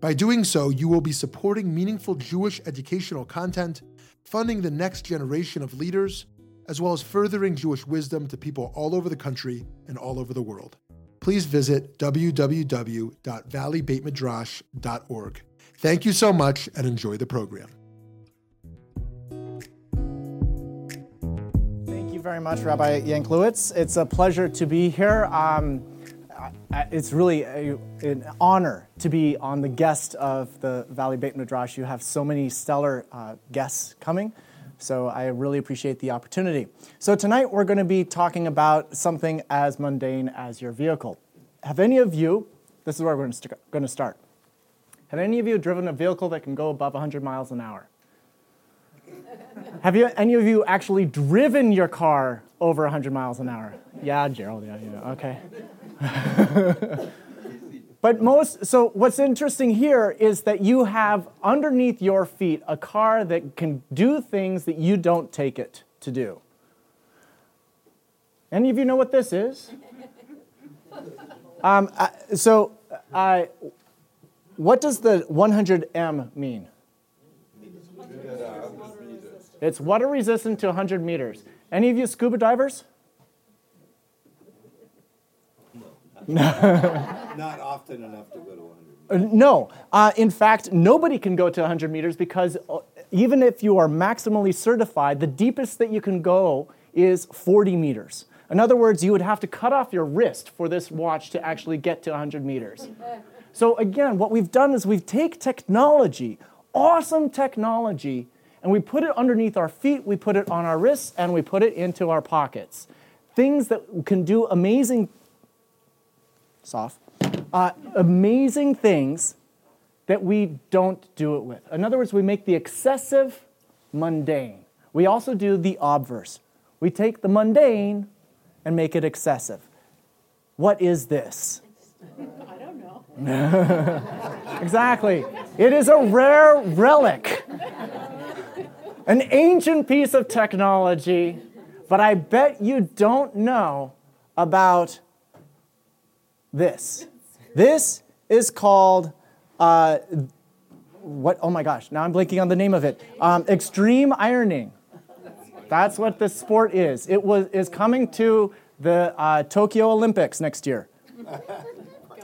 By doing so, you will be supporting meaningful Jewish educational content, funding the next generation of leaders, as well as furthering Jewish wisdom to people all over the country and all over the world. Please visit www.valleybeitmidrash.org. Thank you so much and enjoy the program. Thank you very much, Rabbi Yanklowitz. It's a pleasure to be here. Um, it's really a, an honor to be on the guest of the Valley Beit Midrash. You have so many stellar uh, guests coming, so I really appreciate the opportunity. So tonight we're going to be talking about something as mundane as your vehicle. Have any of you? This is where we're going to start. Have any of you driven a vehicle that can go above 100 miles an hour? Have you, any of you actually driven your car over 100 miles an hour? Yeah, Gerald, yeah, yeah, okay. but most, so what's interesting here is that you have underneath your feet a car that can do things that you don't take it to do. Any of you know what this is? Um, uh, so, uh, what does the 100M mean? It's water resistant to 100 meters. Any of you scuba divers? No. Not often enough to go to 100. Uh, no. Uh, in fact, nobody can go to 100 meters because uh, even if you are maximally certified, the deepest that you can go is 40 meters. In other words, you would have to cut off your wrist for this watch to actually get to 100 meters. So again, what we've done is we've take technology, awesome technology, and we put it underneath our feet, we put it on our wrists, and we put it into our pockets. Things that can do amazing, soft, uh, amazing things that we don't do it with. In other words, we make the excessive mundane. We also do the obverse. We take the mundane and make it excessive. What is this? I don't know. exactly. It is a rare relic, an ancient piece of technology, but I bet you don't know about this. This is called. Uh, what? Oh my gosh! Now I'm blinking on the name of it. Um, extreme ironing. That's what this sport is. It was is coming to the uh, Tokyo Olympics next year.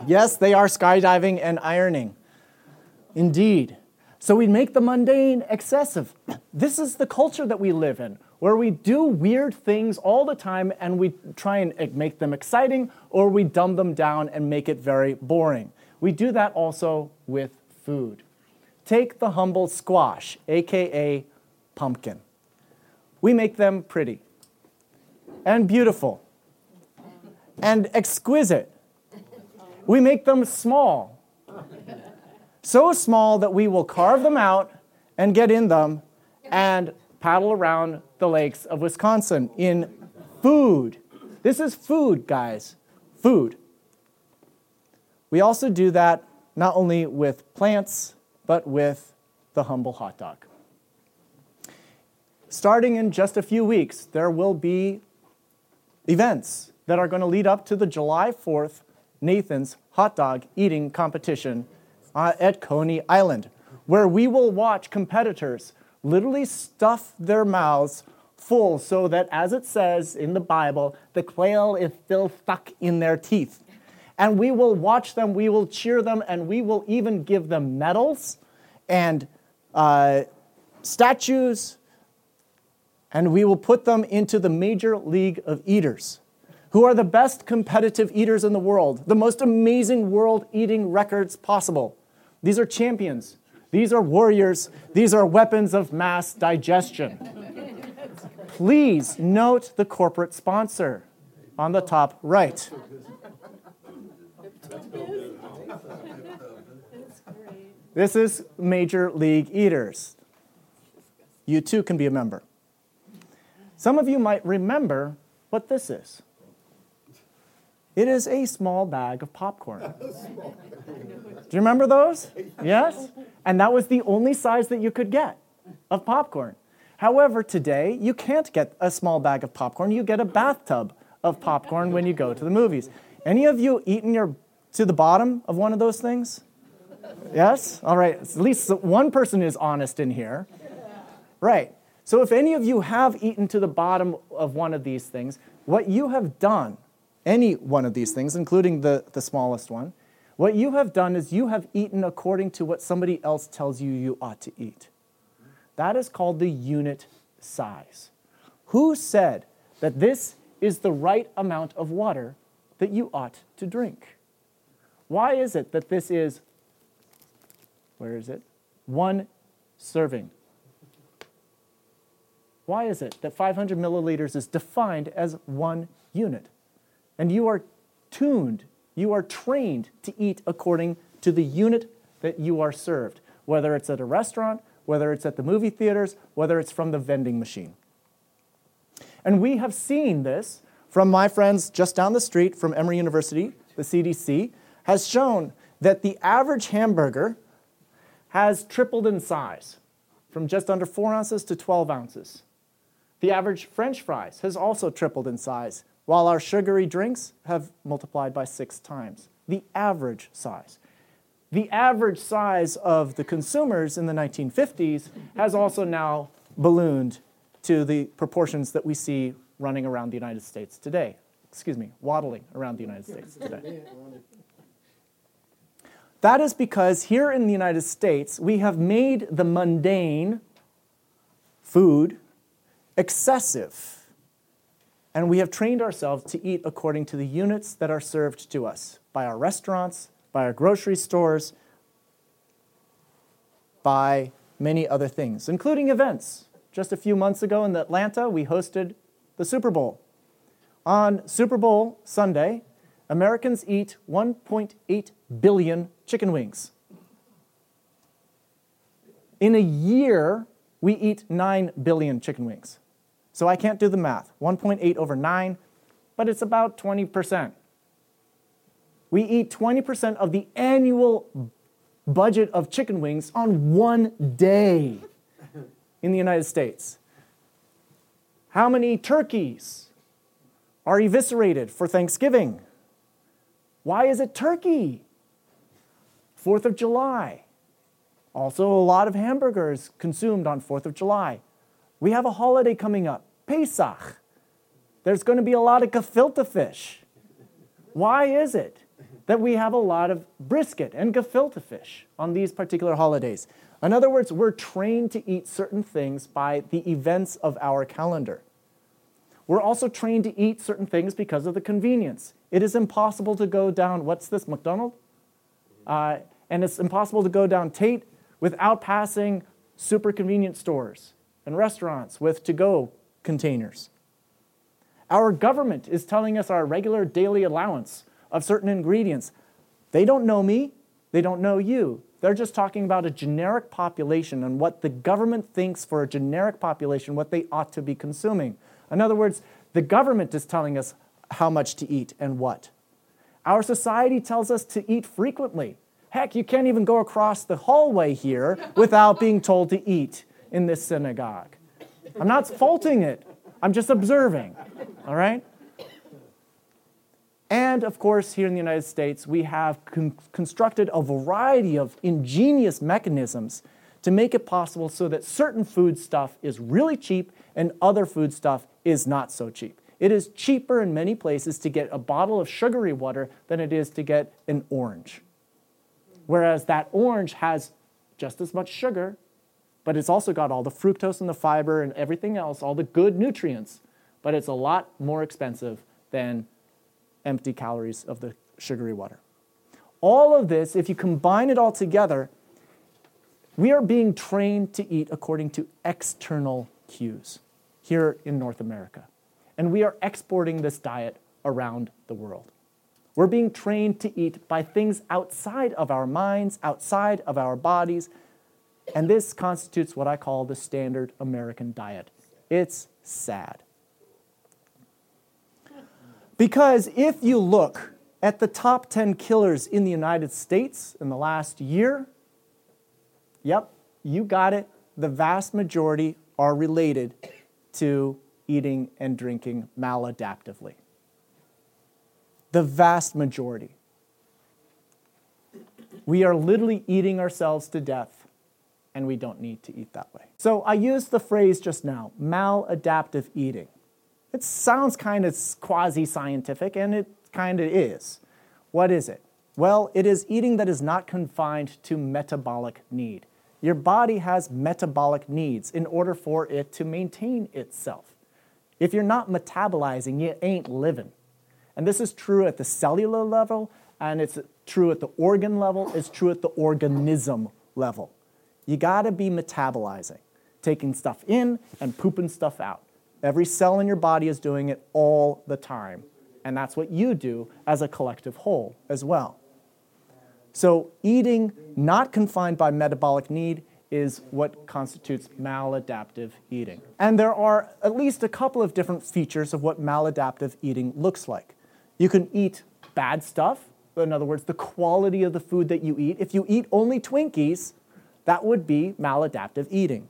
yes, they are skydiving and ironing. Indeed. So we make the mundane excessive. This is the culture that we live in, where we do weird things all the time and we try and make them exciting or we dumb them down and make it very boring. We do that also with food. Take the humble squash, aka pumpkin we make them pretty and beautiful and exquisite. We make them small, so small that we will carve them out and get in them and paddle around the lakes of Wisconsin in food. This is food, guys. Food. We also do that not only with plants, but with the humble hot dog starting in just a few weeks, there will be events that are going to lead up to the July 4th Nathan's hot dog eating competition at Coney Island, where we will watch competitors literally stuff their mouths full so that, as it says in the Bible, the quail is still stuck in their teeth. And we will watch them, we will cheer them, and we will even give them medals and uh, statues and we will put them into the major league of eaters, who are the best competitive eaters in the world, the most amazing world eating records possible. These are champions. These are warriors. These are weapons of mass digestion. Please note the corporate sponsor on the top right. This is Major League Eaters. You too can be a member. Some of you might remember what this is. It is a small bag of popcorn. Do you remember those? Yes? And that was the only size that you could get of popcorn. However, today you can't get a small bag of popcorn. You get a bathtub of popcorn when you go to the movies. Any of you eaten your to the bottom of one of those things? Yes? All right. At least one person is honest in here. Right. So if any of you have eaten to the bottom of one of these things, what you have done, any one of these things, including the, the smallest one, what you have done is you have eaten according to what somebody else tells you you ought to eat. That is called the unit size. Who said that this is the right amount of water that you ought to drink? Why is it that this is, where is it? One serving. Why is it that 500 milliliters is defined as one unit? And you are tuned, you are trained to eat according to the unit that you are served, whether it's at a restaurant, whether it's at the movie theaters, whether it's from the vending machine. And we have seen this from my friends just down the street from Emory University, the CDC, has shown that the average hamburger has tripled in size from just under 4 ounces to 12 ounces. The average French fries has also tripled in size, while our sugary drinks have multiplied by six times. The average size. The average size of the consumers in the 1950s has also now ballooned to the proportions that we see running around the United States today. Excuse me, waddling around the United States today. That is because here in the United States, we have made the mundane food excessive. And we have trained ourselves to eat according to the units that are served to us by our restaurants, by our grocery stores, by many other things, including events. Just a few months ago in Atlanta, we hosted the Super Bowl. On Super Bowl Sunday, Americans eat 1.8 billion chicken wings. In a year, we eat 9 billion chicken wings. So I can't do the math. 1.8 over 9, but it's about 20%. We eat 20% of the annual budget of chicken wings on one day in the United States. How many turkeys are eviscerated for Thanksgiving? Why is it turkey? Fourth of July. Also, a lot of hamburgers consumed on 4th of July. We have a holiday coming up, Pesach. There's going to be a lot of gefilte fish. Why is it that we have a lot of brisket and gefilte fish on these particular holidays? In other words, we're trained to eat certain things by the events of our calendar. We're also trained to eat certain things because of the convenience. It is impossible to go down, what's this, McDonald? Uh, and it's impossible to go down Tate without passing super convenient stores and restaurants with to go containers. Our government is telling us our regular daily allowance of certain ingredients. They don't know me, they don't know you. They're just talking about a generic population and what the government thinks for a generic population, what they ought to be consuming. In other words, the government is telling us how much to eat and what. Our society tells us to eat frequently. Heck, you can't even go across the hallway here without being told to eat in this synagogue. I'm not faulting it, I'm just observing, all right? And of course, here in the United States, we have con- constructed a variety of ingenious mechanisms to make it possible so that certain food stuff is really cheap and other food stuff is not so cheap. It is cheaper in many places to get a bottle of sugary water than it is to get an orange. Whereas that orange has just as much sugar, but it's also got all the fructose and the fiber and everything else, all the good nutrients, but it's a lot more expensive than empty calories of the sugary water. All of this, if you combine it all together, we are being trained to eat according to external cues here in North America. And we are exporting this diet around the world. We're being trained to eat by things outside of our minds, outside of our bodies, and this constitutes what I call the standard American diet. It's sad. Because if you look at the top 10 killers in the United States in the last year, yep, you got it. The vast majority are related to eating and drinking maladaptively. The vast majority. We are literally eating ourselves to death, and we don't need to eat that way. So I used the phrase just now maladaptive eating. It sounds kind of quasi scientific, and it kind of is. What is it? Well, it is eating that is not confined to metabolic need. Your body has metabolic needs in order for it to maintain itself. If you're not metabolizing, you ain't living. And this is true at the cellular level, and it's true at the organ level, it's true at the organism level. You gotta be metabolizing, taking stuff in and pooping stuff out. Every cell in your body is doing it all the time. And that's what you do as a collective whole as well. So, eating not confined by metabolic need is what constitutes maladaptive eating. And there are at least a couple of different features of what maladaptive eating looks like. You can eat bad stuff, in other words, the quality of the food that you eat. If you eat only Twinkies, that would be maladaptive eating.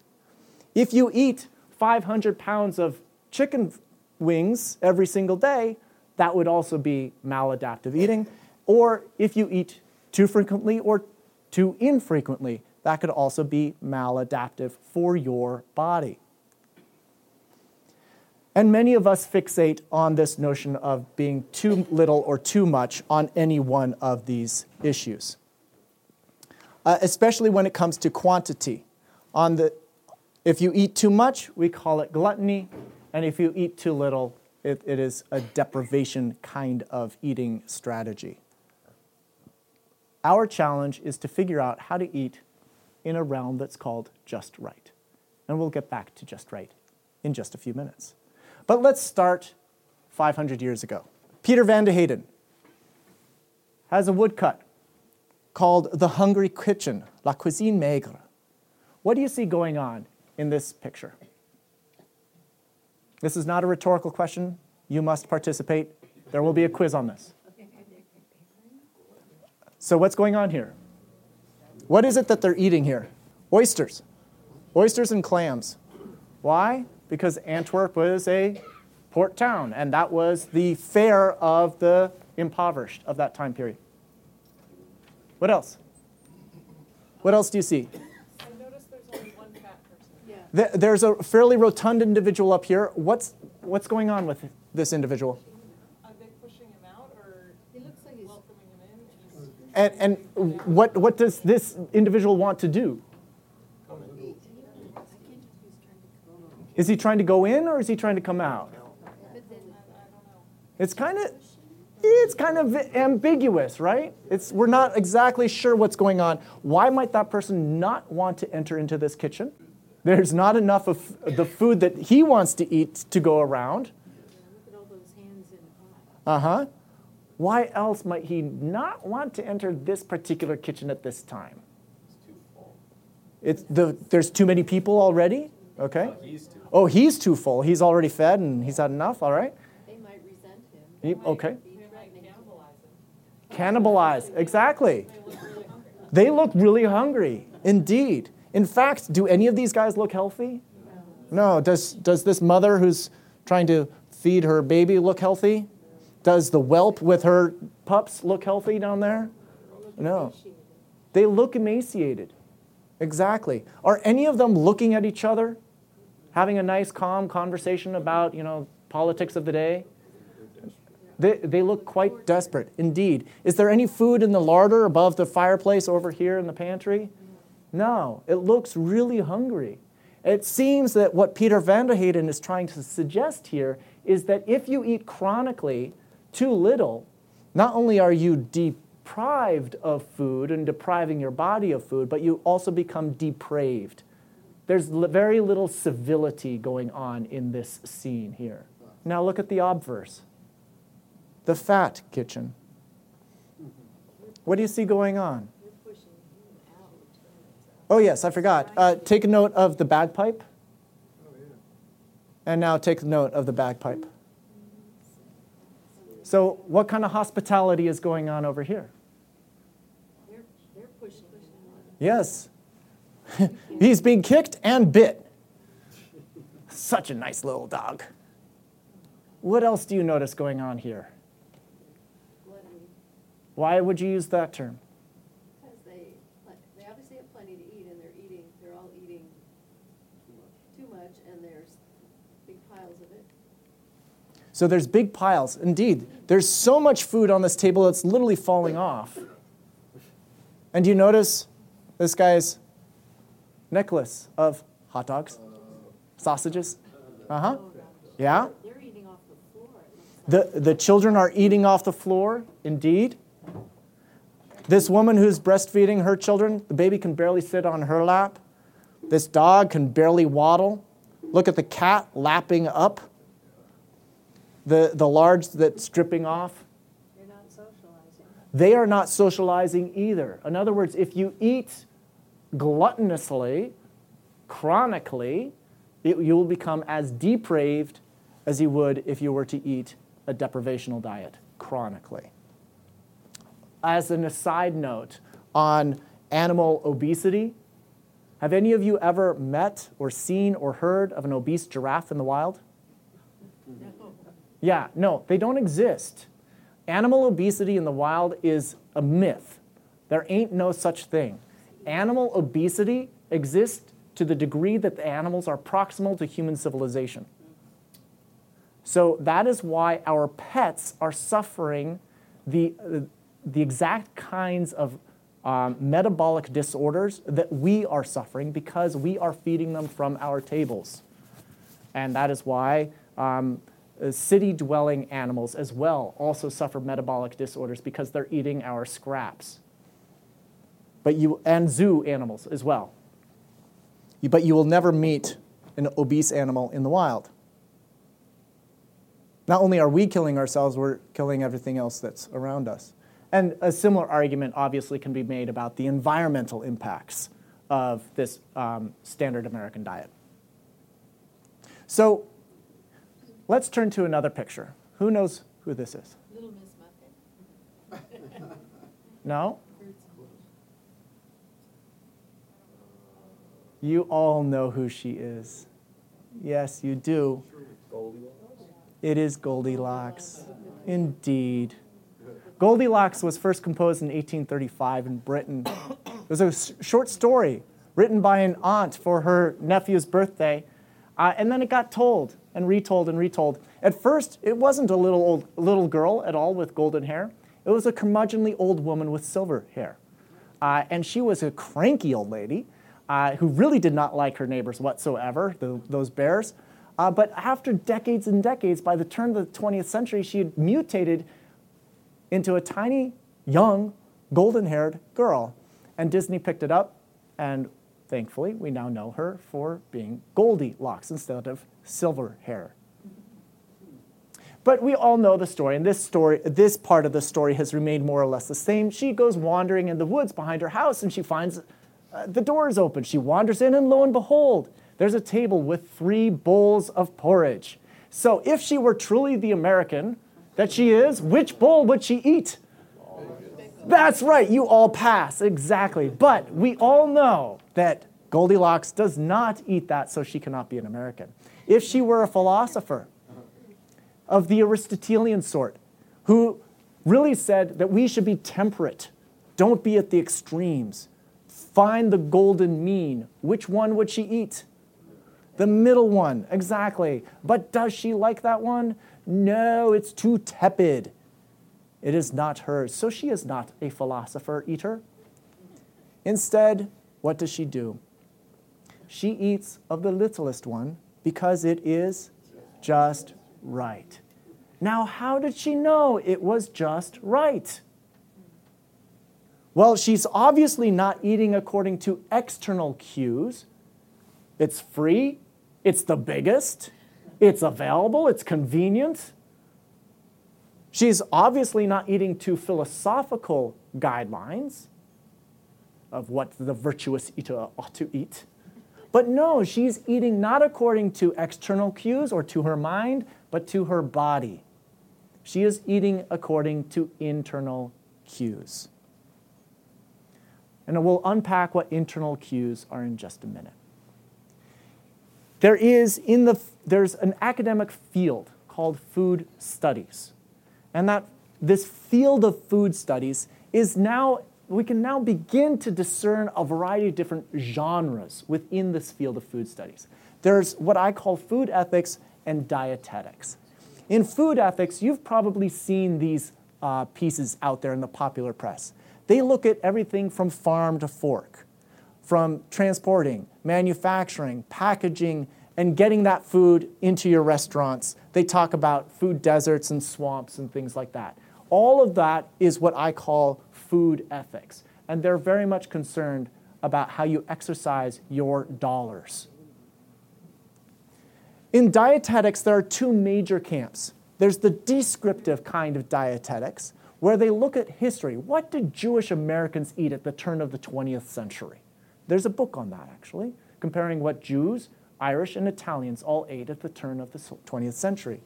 If you eat 500 pounds of chicken wings every single day, that would also be maladaptive eating. Or if you eat too frequently or too infrequently, that could also be maladaptive for your body. And many of us fixate on this notion of being too little or too much on any one of these issues, uh, especially when it comes to quantity. On the, if you eat too much, we call it gluttony, and if you eat too little, it, it is a deprivation kind of eating strategy. Our challenge is to figure out how to eat in a realm that's called just right. And we'll get back to just right in just a few minutes. But let's start 500 years ago. Peter van der Heyden has a woodcut called The Hungry Kitchen, La Cuisine Maigre. What do you see going on in this picture? This is not a rhetorical question. You must participate. There will be a quiz on this. So, what's going on here? What is it that they're eating here? Oysters. Oysters and clams. Why? Because Antwerp was a port town, and that was the fare of the impoverished of that time period. What else? What else do you see? I noticed there's only one fat person. Yeah. There's a fairly rotund individual up here. What's, what's going on with this individual? Are they pushing him out or He looks like he's welcoming him in? He's- And, and what, what does this individual want to do? Is he trying to go in or is he trying to come out? It's kind of it's kind of ambiguous, right? It's, we're not exactly sure what's going on. Why might that person not want to enter into this kitchen? There's not enough of the food that he wants to eat to go around. Look at all those hands in the pot. Uh huh. Why else might he not want to enter this particular kitchen at this time? It's the, there's too many people already? Okay. Oh, he's too full. He's already fed and he's had enough, all right? They might resent him. He- okay. Be threatening him. Cannibalize, exactly. They look really hungry, indeed. In fact, do any of these guys look healthy? No. Does, does this mother who's trying to feed her baby look healthy? Does the whelp with her pups look healthy down there? No. They look emaciated. Exactly. Are any of them looking at each other, having a nice, calm conversation about, you know, politics of the day? They, they look quite desperate, indeed. Is there any food in the larder above the fireplace over here in the pantry? No, it looks really hungry. It seems that what Peter van der Heyden is trying to suggest here is that if you eat chronically too little, not only are you deprived of food and depriving your body of food, but you also become depraved. There's very little civility going on in this scene here. Now look at the obverse the fat kitchen. What do you see going on? Oh, yes, I forgot. Uh, take a note of the bagpipe. And now take note of the bagpipe. So, what kind of hospitality is going on over here? Yes. He's being kicked and bit. Such a nice little dog. What else do you notice going on here? Gluttony, Why would you use that term? because they, they obviously have plenty to eat, and they're eating, they're all eating too much, and there's big piles of it. So there's big piles. Indeed, there's so much food on this table it's literally falling off. And do you notice this guy's necklace of hot dogs, sausages? Uh huh. Yeah. They're eating off the floor, The, the children are eating off the floor, indeed. This woman who's breastfeeding her children, the baby can barely sit on her lap. This dog can barely waddle. Look at the cat lapping up the, the large that's dripping off. They're not socializing. They are not socializing either. In other words, if you eat gluttonously, chronically, it, you will become as depraved as you would if you were to eat a deprivational diet chronically. As an aside note on animal obesity, have any of you ever met or seen or heard of an obese giraffe in the wild? Yeah, no, they don't exist. Animal obesity in the wild is a myth. There ain't no such thing. Animal obesity exists to the degree that the animals are proximal to human civilization. So that is why our pets are suffering the, the exact kinds of um, metabolic disorders that we are suffering because we are feeding them from our tables. And that is why um, city dwelling animals as well also suffer metabolic disorders because they're eating our scraps. But you, and zoo animals as well. But you will never meet an obese animal in the wild. Not only are we killing ourselves, we're killing everything else that's around us. And a similar argument obviously can be made about the environmental impacts of this um, standard American diet. So let's turn to another picture. Who knows who this is? Little Miss Muffin, No? fruits and You all know who she is. Yes, you do. It is Goldilocks. Indeed. Goldilocks was first composed in 1835 in Britain. It was a short story written by an aunt for her nephew's birthday, uh, and then it got told and retold and retold. At first, it wasn't a little old little girl at all with golden hair. It was a curmudgeonly old woman with silver hair, uh, and she was a cranky old lady uh, who really did not like her neighbors whatsoever, the, those bears. Uh, but after decades and decades, by the turn of the 20th century, she had mutated into a tiny, young, golden haired girl. And Disney picked it up, and thankfully, we now know her for being Goldilocks instead of silver hair. But we all know the story, and this story, this part of the story has remained more or less the same. She goes wandering in the woods behind her house, and she finds uh, the door is open. She wanders in, and lo and behold, there's a table with three bowls of porridge. So, if she were truly the American that she is, which bowl would she eat? That's right, you all pass, exactly. But we all know that Goldilocks does not eat that, so she cannot be an American. If she were a philosopher of the Aristotelian sort, who really said that we should be temperate, don't be at the extremes, find the golden mean, which one would she eat? The middle one, exactly. But does she like that one? No, it's too tepid. It is not hers. So she is not a philosopher eater. Instead, what does she do? She eats of the littlest one because it is just right. Now, how did she know it was just right? Well, she's obviously not eating according to external cues. It's free, it's the biggest, it's available, it's convenient. She's obviously not eating to philosophical guidelines of what the virtuous eater ought to eat. But no, she's eating not according to external cues or to her mind, but to her body. She is eating according to internal cues. And we'll unpack what internal cues are in just a minute. There is in the there's an academic field called food studies. And that this field of food studies is now we can now begin to discern a variety of different genres within this field of food studies. There's what I call food ethics and dietetics. In food ethics, you've probably seen these uh, pieces out there in the popular press. They look at everything from farm to fork, from transporting, manufacturing, packaging, and getting that food into your restaurants. They talk about food deserts and swamps and things like that. All of that is what I call food ethics. And they're very much concerned about how you exercise your dollars. In dietetics, there are two major camps. There's the descriptive kind of dietetics, where they look at history. What did Jewish Americans eat at the turn of the 20th century? There's a book on that, actually, comparing what Jews, Irish, and Italians all ate at the turn of the 20th century.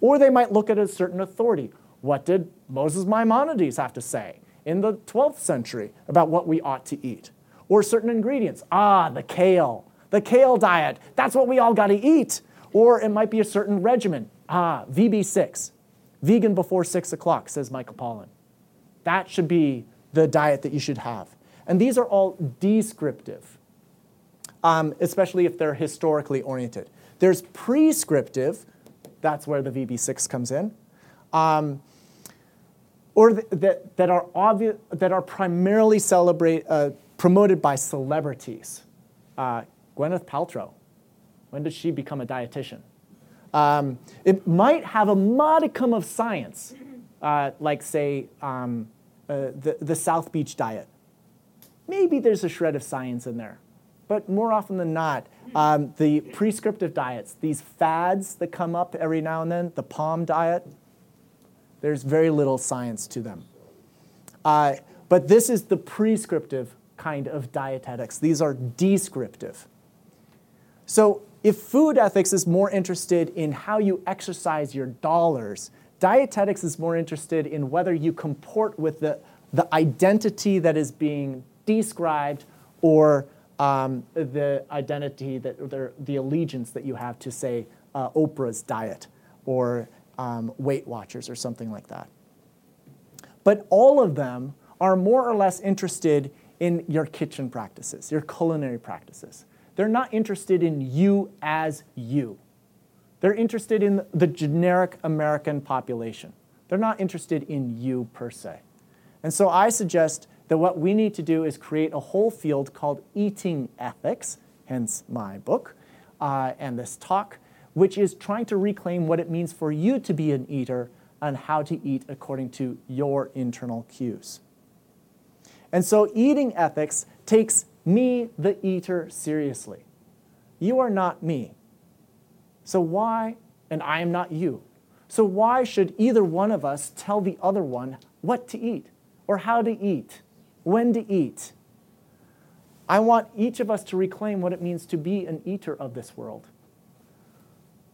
Or they might look at a certain authority. What did Moses Maimonides have to say in the 12th century about what we ought to eat? Or certain ingredients. Ah, the kale, the kale diet. That's what we all got to eat. Or it might be a certain regimen. Ah, VB6, vegan before 6 o'clock, says Michael Pollan. That should be the diet that you should have. And these are all descriptive, um, especially if they're historically oriented. There's prescriptive, that's where the VB6 comes in. Um, or th- that, that, are obvious, that are primarily celebrate, uh, promoted by celebrities. Uh, Gwyneth Paltrow, when did she become a dietitian? Um, it might have a modicum of science, uh, like, say, um, uh, the, the South Beach diet. Maybe there's a shred of science in there. But more often than not, um, the prescriptive diets, these fads that come up every now and then, the palm diet, there's very little science to them. Uh, but this is the prescriptive kind of dietetics. These are descriptive. So if food ethics is more interested in how you exercise your dollars, dietetics is more interested in whether you comport with the, the identity that is being described or um, the identity that the, the allegiance that you have to say uh, Oprah's diet or um, Weight Watchers or something like that. But all of them are more or less interested in your kitchen practices, your culinary practices. They're not interested in you as you. They're interested in the generic American population. They're not interested in you per se. And so I suggest that what we need to do is create a whole field called eating ethics, hence my book uh, and this talk, which is trying to reclaim what it means for you to be an eater and how to eat according to your internal cues. And so, eating ethics takes me, the eater, seriously. You are not me. So, why, and I am not you. So, why should either one of us tell the other one what to eat, or how to eat, when to eat? I want each of us to reclaim what it means to be an eater of this world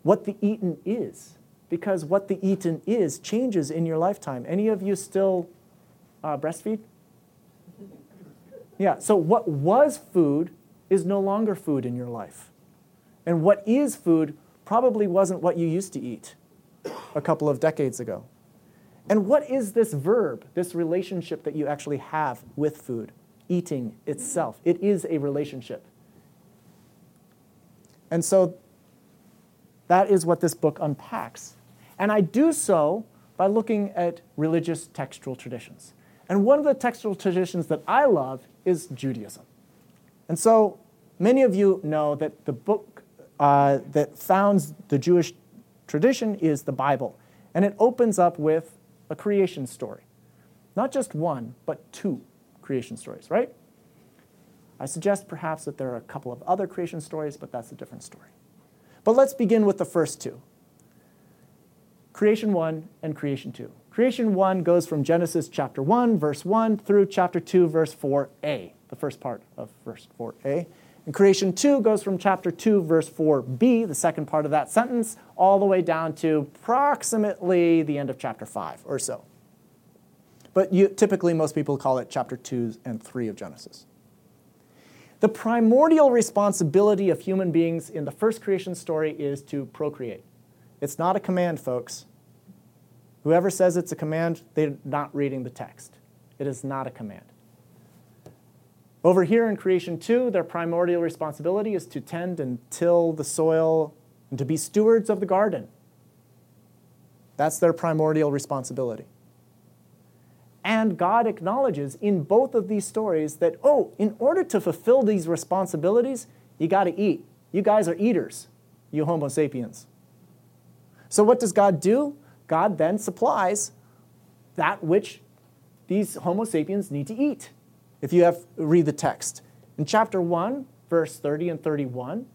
what the eaten is, because what the eaten is changes in your lifetime. Any of you still uh, breastfeed? Yeah, so what was food is no longer food in your life. And what is food probably wasn't what you used to eat a couple of decades ago. And what is this verb, this relationship that you actually have with food? Eating itself. It is a relationship. And so that is what this book unpacks. And I do so by looking at religious textual traditions. And one of the textual traditions that I love is Judaism. And so many of you know that the book uh, that founds the Jewish tradition is the Bible. And it opens up with a creation story. Not just one, but two creation stories, right? I suggest perhaps that there are a couple of other creation stories, but that's a different story. But let's begin with the first two creation one and creation two. Creation 1 goes from Genesis chapter 1, verse 1 through chapter 2, verse 4a, the first part of verse 4a. And creation 2 goes from chapter 2, verse 4b, the second part of that sentence, all the way down to approximately the end of chapter 5 or so. But you, typically, most people call it chapter 2 and 3 of Genesis. The primordial responsibility of human beings in the first creation story is to procreate. It's not a command, folks. Whoever says it's a command, they're not reading the text. It is not a command. Over here in creation 2, their primordial responsibility is to tend and till the soil and to be stewards of the garden. That's their primordial responsibility. And God acknowledges in both of these stories that, oh, in order to fulfill these responsibilities, you got to eat. You guys are eaters, you Homo sapiens. So, what does God do? God then supplies that which these Homo sapiens need to eat. If you have read the text. In chapter 1, verse 30 and 31,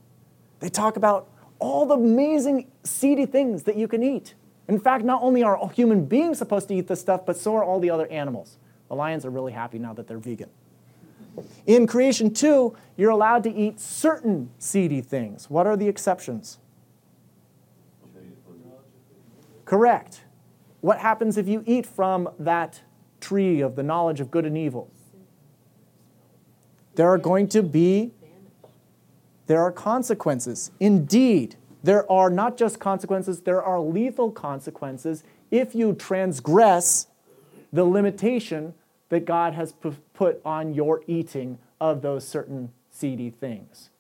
they talk about all the amazing seedy things that you can eat. In fact, not only are all human beings supposed to eat this stuff, but so are all the other animals. The lions are really happy now that they're vegan. In creation 2, you're allowed to eat certain seedy things. What are the exceptions? Correct. What happens if you eat from that tree of the knowledge of good and evil? There are going to be there are consequences. Indeed, there are not just consequences, there are lethal consequences if you transgress the limitation that God has put on your eating of those certain seedy things.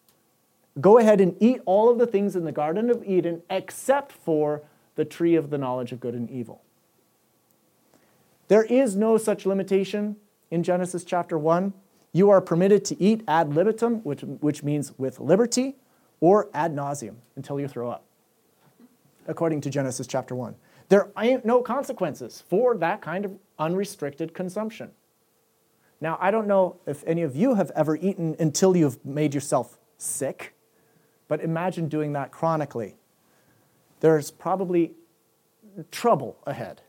Go ahead and eat all of the things in the Garden of Eden except for the tree of the knowledge of good and evil. There is no such limitation in Genesis chapter 1. You are permitted to eat ad libitum, which, which means with liberty, or ad nauseum until you throw up, according to Genesis chapter 1. There ain't no consequences for that kind of unrestricted consumption. Now, I don't know if any of you have ever eaten until you've made yourself sick, but imagine doing that chronically. There's probably trouble ahead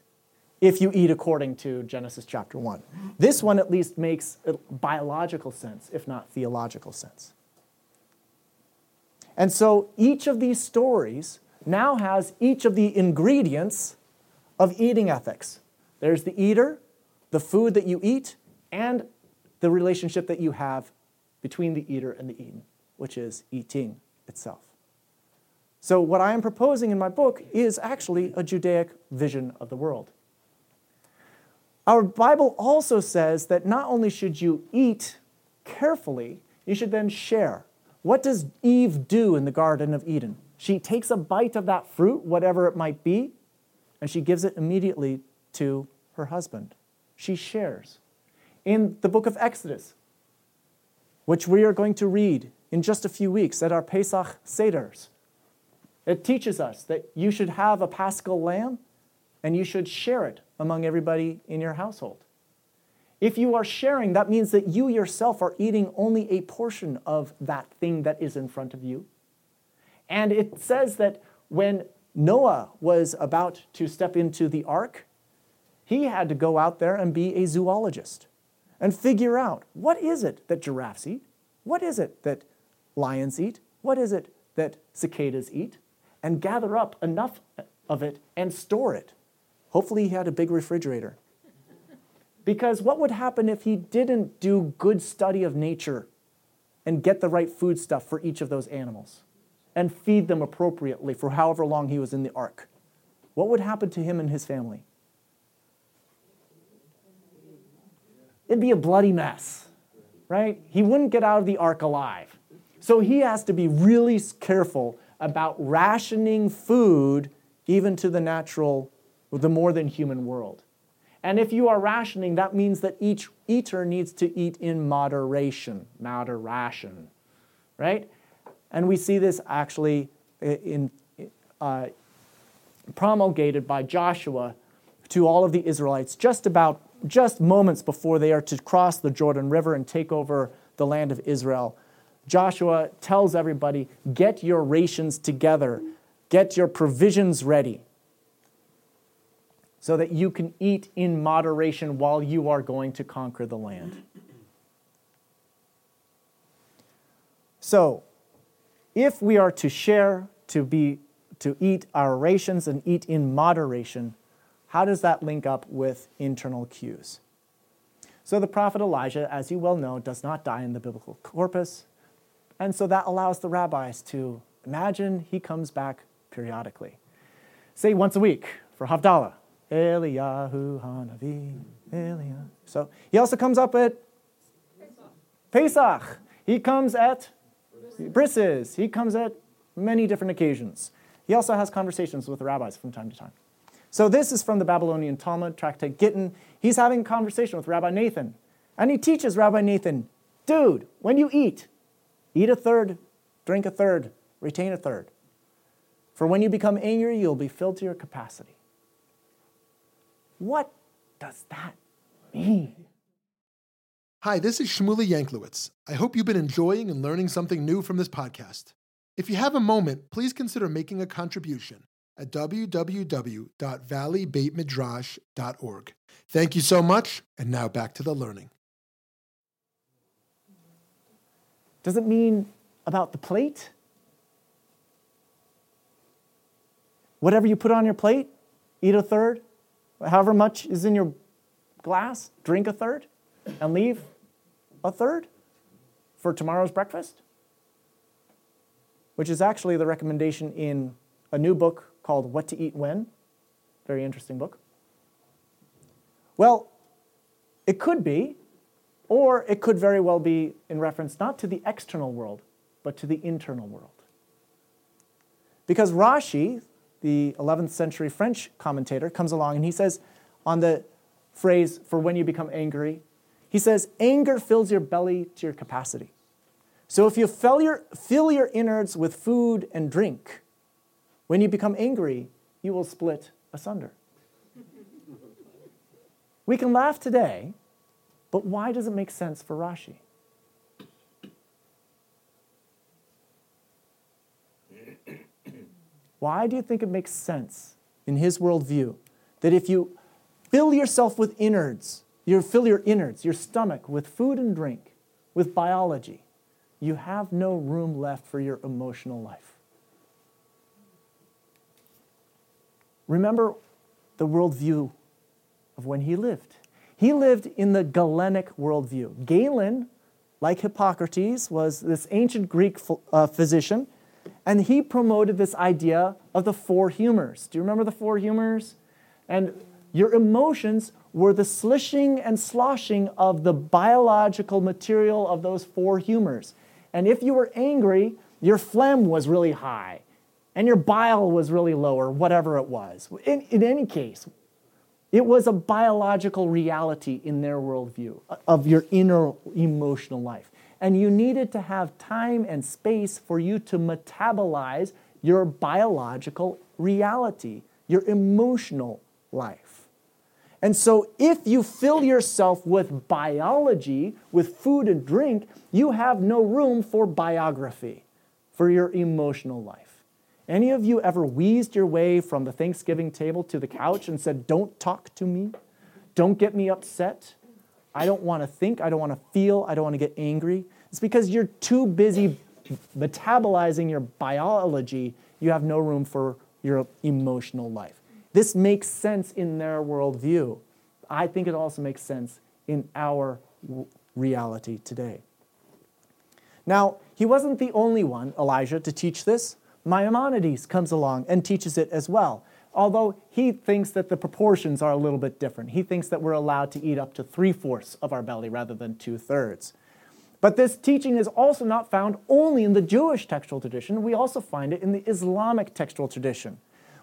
if you eat according to Genesis chapter 1. This one at least makes biological sense, if not theological sense. And so each of these stories now has each of the ingredients of eating ethics. There's the eater, the food that you eat, and the relationship that you have between the eater and the eaten, which is eating itself. So, what I am proposing in my book is actually a Judaic vision of the world. Our Bible also says that not only should you eat carefully, you should then share. What does Eve do in the Garden of Eden? She takes a bite of that fruit, whatever it might be, and she gives it immediately to her husband. She shares. In the book of Exodus, which we are going to read in just a few weeks at our Pesach Seders, it teaches us that you should have a paschal lamb and you should share it among everybody in your household. If you are sharing, that means that you yourself are eating only a portion of that thing that is in front of you. And it says that when Noah was about to step into the ark, he had to go out there and be a zoologist and figure out what is it that giraffes eat? What is it that lions eat? What is it that cicadas eat? And gather up enough of it and store it. Hopefully, he had a big refrigerator. Because what would happen if he didn't do good study of nature and get the right food stuff for each of those animals and feed them appropriately for however long he was in the ark? What would happen to him and his family? It'd be a bloody mess, right? He wouldn't get out of the ark alive. So he has to be really careful about rationing food even to the natural, the more than human world. And if you are rationing, that means that each eater needs to eat in moderation, moderation, right? And we see this actually in, uh, promulgated by Joshua to all of the Israelites just about just moments before they are to cross the Jordan River and take over the land of Israel. Joshua tells everybody, get your rations together, get your provisions ready. So that you can eat in moderation while you are going to conquer the land. So, if we are to share, to be to eat our rations and eat in moderation, how does that link up with internal cues? So the prophet Elijah, as you well know, does not die in the biblical corpus, and so that allows the rabbis to imagine he comes back periodically. Say once a week for Havdalah. Eliyahu Hanavi, Eliyahu. So he also comes up at Pesach. He comes at Brisses. He comes at many different occasions. He also has conversations with the rabbis from time to time. So this is from the Babylonian Talmud, Tractate Gittin. He's having a conversation with Rabbi Nathan. And he teaches Rabbi Nathan, dude, when you eat, eat a third, drink a third, retain a third. For when you become angry, you'll be filled to your capacity. What does that mean? Hi, this is Shmuly Yanklowitz. I hope you've been enjoying and learning something new from this podcast. If you have a moment, please consider making a contribution at www.valleybeitmidrash.org. Thank you so much, and now back to the learning. Does it mean about the plate? Whatever you put on your plate, eat a third. However much is in your glass, drink a third and leave a third for tomorrow's breakfast, which is actually the recommendation in a new book called What to Eat When. Very interesting book. Well, it could be, or it could very well be in reference not to the external world, but to the internal world. Because Rashi, the 11th century French commentator, comes along and he says on the phrase for when you become angry, he says, anger fills your belly to your capacity. So if you fill your, fill your innards with food and drink, when you become angry, you will split asunder. we can laugh today, but why does it make sense for Rashi? Why do you think it makes sense in his worldview that if you fill yourself with innards, you fill your innards, your stomach with food and drink, with biology, you have no room left for your emotional life? Remember the worldview of when he lived. He lived in the Galenic worldview. Galen, like Hippocrates, was this ancient Greek uh, physician and he promoted this idea of the four humors. Do you remember the four humors? And your emotions were the slishing and sloshing of the biological material of those four humors. And if you were angry, your phlegm was really high and your bile was really low, or whatever it was. In, in any case, it was a biological reality in their worldview of your inner emotional life and you needed to have time and space for you to metabolize your biological reality, your emotional life. And so, if you fill yourself with biology, with food and drink, you have no room for biography, for your emotional life. Any of you ever wheezed your way from the Thanksgiving table to the couch and said, Don't talk to me? Don't get me upset? I don't want to think, I don't want to feel, I don't want to get angry. It's because you're too busy metabolizing your biology, you have no room for your emotional life. This makes sense in their worldview. I think it also makes sense in our reality today. Now, he wasn't the only one, Elijah, to teach this. Maimonides comes along and teaches it as well although he thinks that the proportions are a little bit different. He thinks that we're allowed to eat up to three fourths of our belly rather than two thirds. But this teaching is also not found only in the Jewish textual tradition, we also find it in the Islamic textual tradition,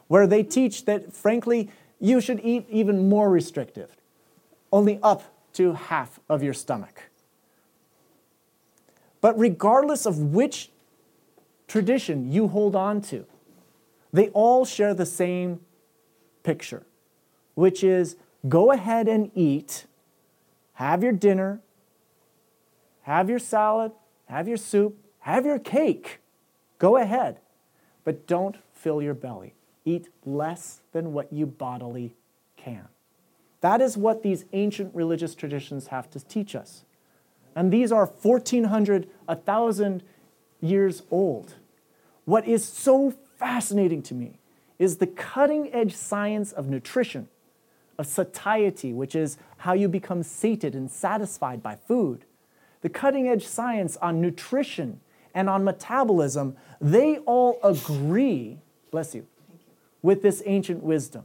where they teach that, frankly, you should eat even more restrictive, only up to half of your stomach. But regardless of which tradition you hold on to, they all share the same picture, which is go ahead and eat, have your dinner, have your salad, have your soup, have your cake. Go ahead, but don't fill your belly. Eat less than what you bodily can. That is what these ancient religious traditions have to teach us. And these are 1,400, 1,000 years old. What is so fascinating to me is the cutting edge science of nutrition, of satiety, which is how you become sated and satisfied by food. The cutting edge science on nutrition and on metabolism, they all agree, bless you, with this ancient wisdom.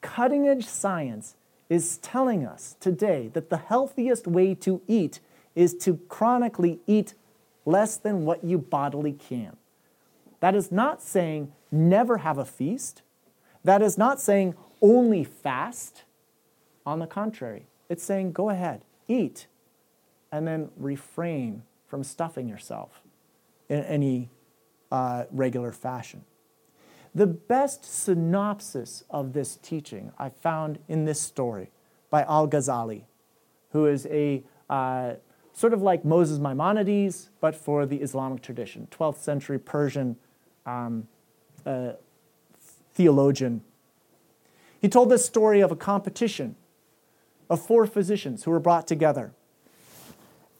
Cutting edge science is telling us today that the healthiest way to eat is to chronically eat less than what you bodily can. That is not saying never have a feast. That is not saying only fast. On the contrary, it's saying go ahead, eat, and then refrain from stuffing yourself in any uh, regular fashion. The best synopsis of this teaching I found in this story by Al Ghazali, who is a uh, sort of like Moses Maimonides, but for the Islamic tradition, 12th century Persian um, theologian. He told this story of a competition of four physicians who were brought together.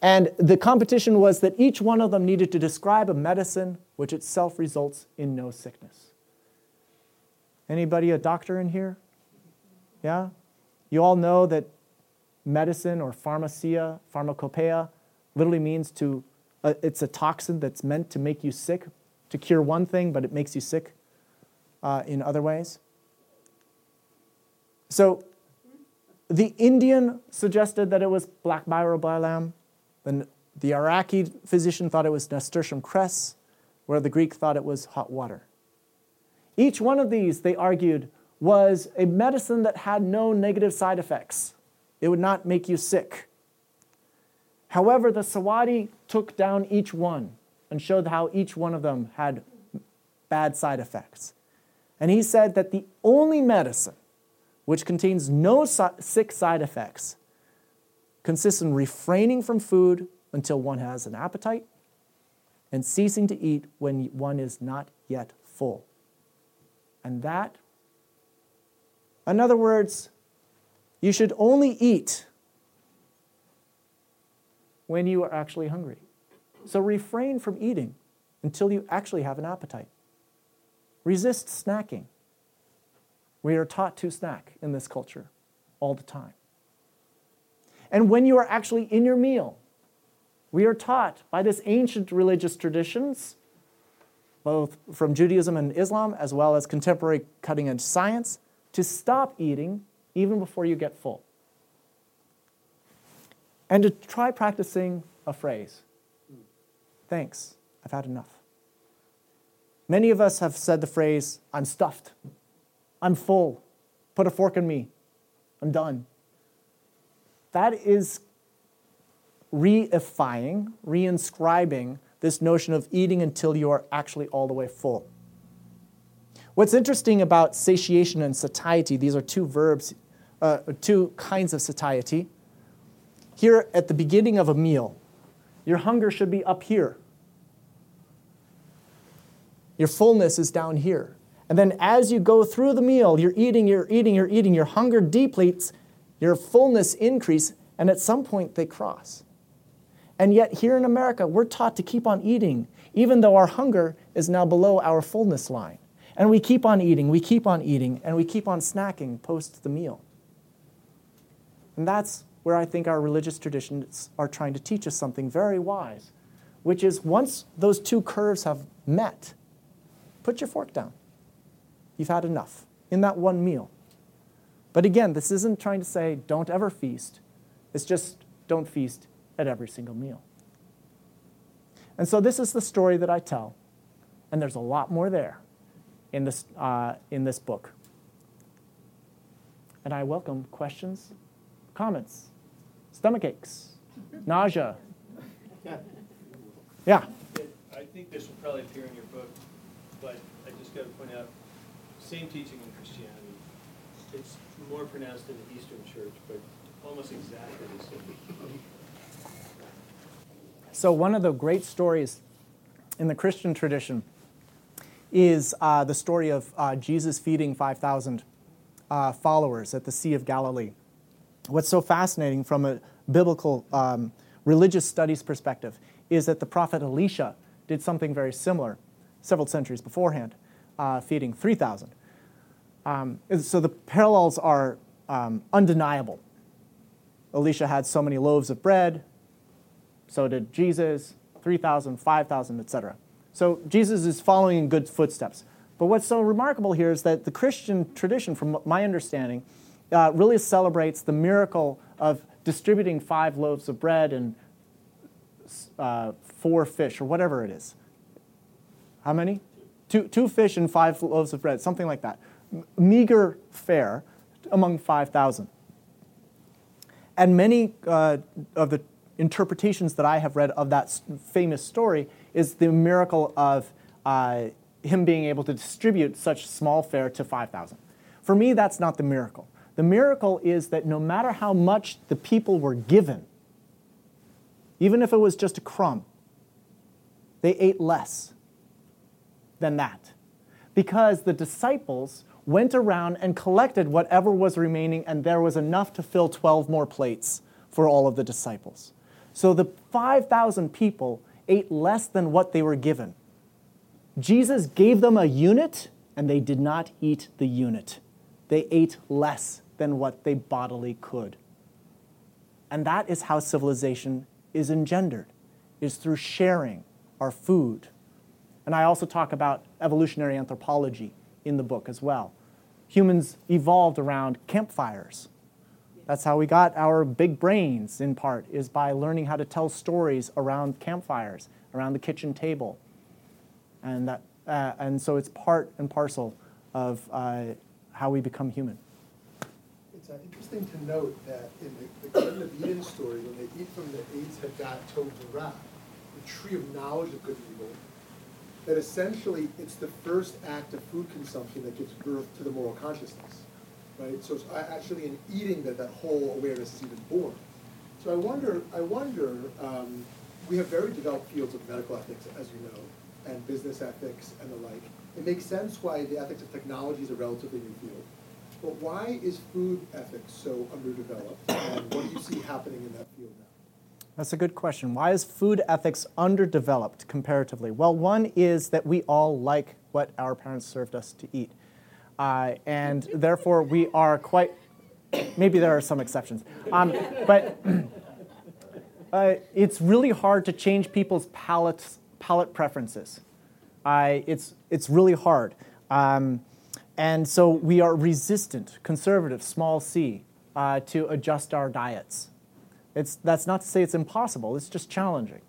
And the competition was that each one of them needed to describe a medicine which itself results in no sickness. Anybody a doctor in here? Yeah? You all know that medicine or pharmacia, pharmacopoeia, literally means to, uh, it's a toxin that's meant to make you sick, to cure one thing, but it makes you sick uh, in other ways. So the Indian suggested that it was black myrobalan. The, the Iraqi physician thought it was nasturtium cress, where the Greek thought it was hot water. Each one of these, they argued, was a medicine that had no negative side effects. It would not make you sick. However, the Sawadi took down each one and showed how each one of them had bad side effects. And he said that the only medicine which contains no sick side effects consists in refraining from food until one has an appetite and ceasing to eat when one is not yet full and that. In other words, you should only eat when you are actually hungry. So refrain from eating until you actually have an appetite. Resist snacking. We are taught to snack in this culture all the time. And when you are actually in your meal, we are taught by this ancient religious traditions both from Judaism and Islam, as well as contemporary cutting edge science, to stop eating even before you get full. And to try practicing a phrase Thanks, I've had enough. Many of us have said the phrase, I'm stuffed, I'm full, put a fork in me, I'm done. That is reifying, reinscribing this notion of eating until you are actually all the way full. What's interesting about satiation and satiety, these are two verbs, uh, two kinds of satiety. Here at the beginning of a meal, your hunger should be up here. Your fullness is down here. And then as you go through the meal, you're eating, you're eating, you're eating, your hunger depletes, your fullness increase, and at some point they cross. And yet, here in America, we're taught to keep on eating, even though our hunger is now below our fullness line. And we keep on eating, we keep on eating, and we keep on snacking post the meal. And that's where I think our religious traditions are trying to teach us something very wise, which is once those two curves have met, put your fork down. You've had enough in that one meal. But again, this isn't trying to say don't ever feast, it's just don't feast at every single meal. And so this is the story that I tell, and there's a lot more there in this, uh, in this book. And I welcome questions, comments, stomach aches, nausea. Yeah. I think this will probably appear in your book, but I just got to point out, same teaching in Christianity. It's more pronounced in the Eastern Church, but almost exactly the same. So, one of the great stories in the Christian tradition is uh, the story of uh, Jesus feeding 5,000 uh, followers at the Sea of Galilee. What's so fascinating from a biblical um, religious studies perspective is that the prophet Elisha did something very similar several centuries beforehand, uh, feeding 3,000. Um, so the parallels are um, undeniable. Elisha had so many loaves of bread, so did Jesus, 3,000, 5,000, etc. So Jesus is following in good footsteps. But what's so remarkable here is that the Christian tradition, from my understanding, uh, really celebrates the miracle of distributing five loaves of bread and uh, four fish, or whatever it is. How many? Two, two fish and five loaves of bread, something like that. Meager fare among 5,000. And many uh, of the interpretations that I have read of that famous story is the miracle of uh, him being able to distribute such small fare to 5,000. For me, that's not the miracle. The miracle is that no matter how much the people were given, even if it was just a crumb, they ate less than that. Because the disciples went around and collected whatever was remaining, and there was enough to fill 12 more plates for all of the disciples. So the 5,000 people ate less than what they were given. Jesus gave them a unit, and they did not eat the unit. They ate less than what they bodily could. And that is how civilization is engendered, is through sharing our food. And I also talk about evolutionary anthropology in the book as well. Humans evolved around campfires. That's how we got our big brains, in part, is by learning how to tell stories around campfires, around the kitchen table. And, that, uh, and so it's part and parcel of uh, how we become human. It's uh, interesting to note that in the, the Garden of Eden story, when they eat from the Eitz Hadat Tov Ra, the tree of knowledge of good and evil, that essentially it's the first act of food consumption that gives birth to the moral consciousness, right? So it's actually in eating that that whole awareness is even born. So I wonder, I wonder, um, we have very developed fields of medical ethics, as you know, and business ethics and the like. It makes sense why the ethics of technology is a relatively new field. But why is food ethics so underdeveloped, and what do you see happening in that field now? That's a good question. Why is food ethics underdeveloped comparatively? Well, one is that we all like what our parents served us to eat. Uh, and therefore, we are quite, maybe there are some exceptions, um, but uh, it's really hard to change people's palates, palate preferences. It's, it's really hard. Um, and so we are resistant, conservative, small c, uh, to adjust our diets. It's, that's not to say it's impossible, it's just challenging.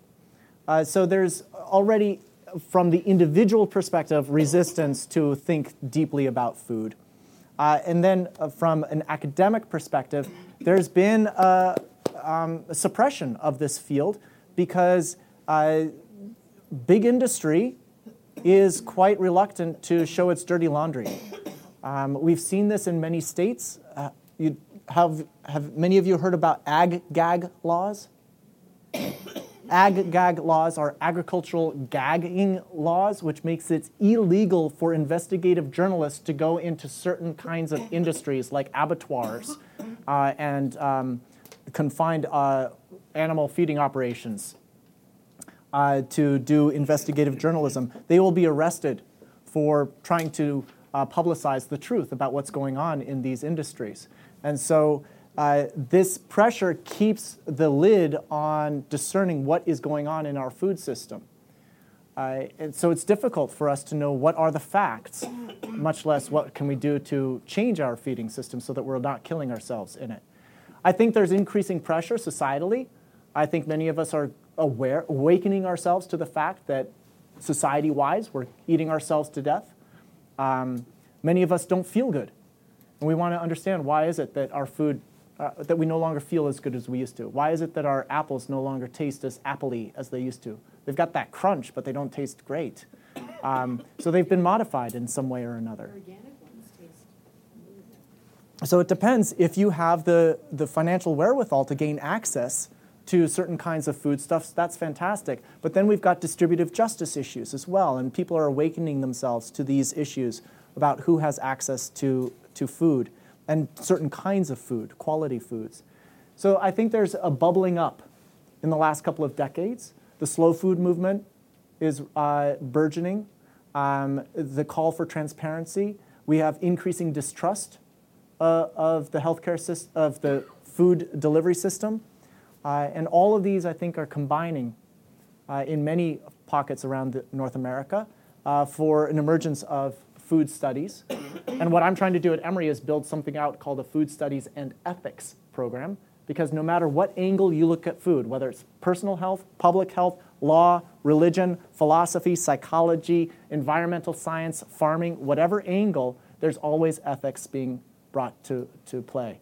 Uh, so there's already, from the individual perspective, resistance to think deeply about food. Uh, and then uh, from an academic perspective, there's been a, um, a suppression of this field because uh, big industry is quite reluctant to show its dirty laundry. Um, we've seen this in many states. Uh, you, have, have many of you heard about ag-gag laws? ag-gag laws are agricultural gagging laws, which makes it illegal for investigative journalists to go into certain kinds of industries like abattoirs uh, and um, confined uh, animal feeding operations uh, to do investigative journalism. They will be arrested for trying to uh, publicize the truth about what's going on in these industries. And so uh, this pressure keeps the lid on discerning what is going on in our food system. Uh, and so it's difficult for us to know what are the facts, much less what can we do to change our feeding system so that we're not killing ourselves in it. I think there's increasing pressure societally. I think many of us are aware, awakening ourselves to the fact that society-wise we're eating ourselves to death. Um, many of us don't feel good and we want to understand why is it that our food, uh, that we no longer feel as good as we used to? Why is it that our apples no longer taste as appley as they used to? They've got that crunch, but they don't taste great. Um, so they've been modified in some way or another. Organic ones taste So it depends if you have the, the financial wherewithal to gain access to certain kinds of foodstuffs, that's fantastic. But then we've got distributive justice issues as well, and people are awakening themselves to these issues about who has access to to food. and certain kinds of food, quality foods. So I think there's a bubbling up in the last couple of decades. The slow food movement is uh, burgeoning. Um, the call for transparency. We have increasing distrust uh, of the healthcare system, of the food delivery system. Uh, and all of these, I think, are combining uh, in many pockets around North America uh, for an emergence of food studies. and what I'm trying to do at Emory is build something out called a food studies and ethics program because no matter what angle you look at food, whether it's personal health, public health, law, religion, philosophy, psychology, environmental science, farming, whatever angle, there's always ethics being brought to, to play.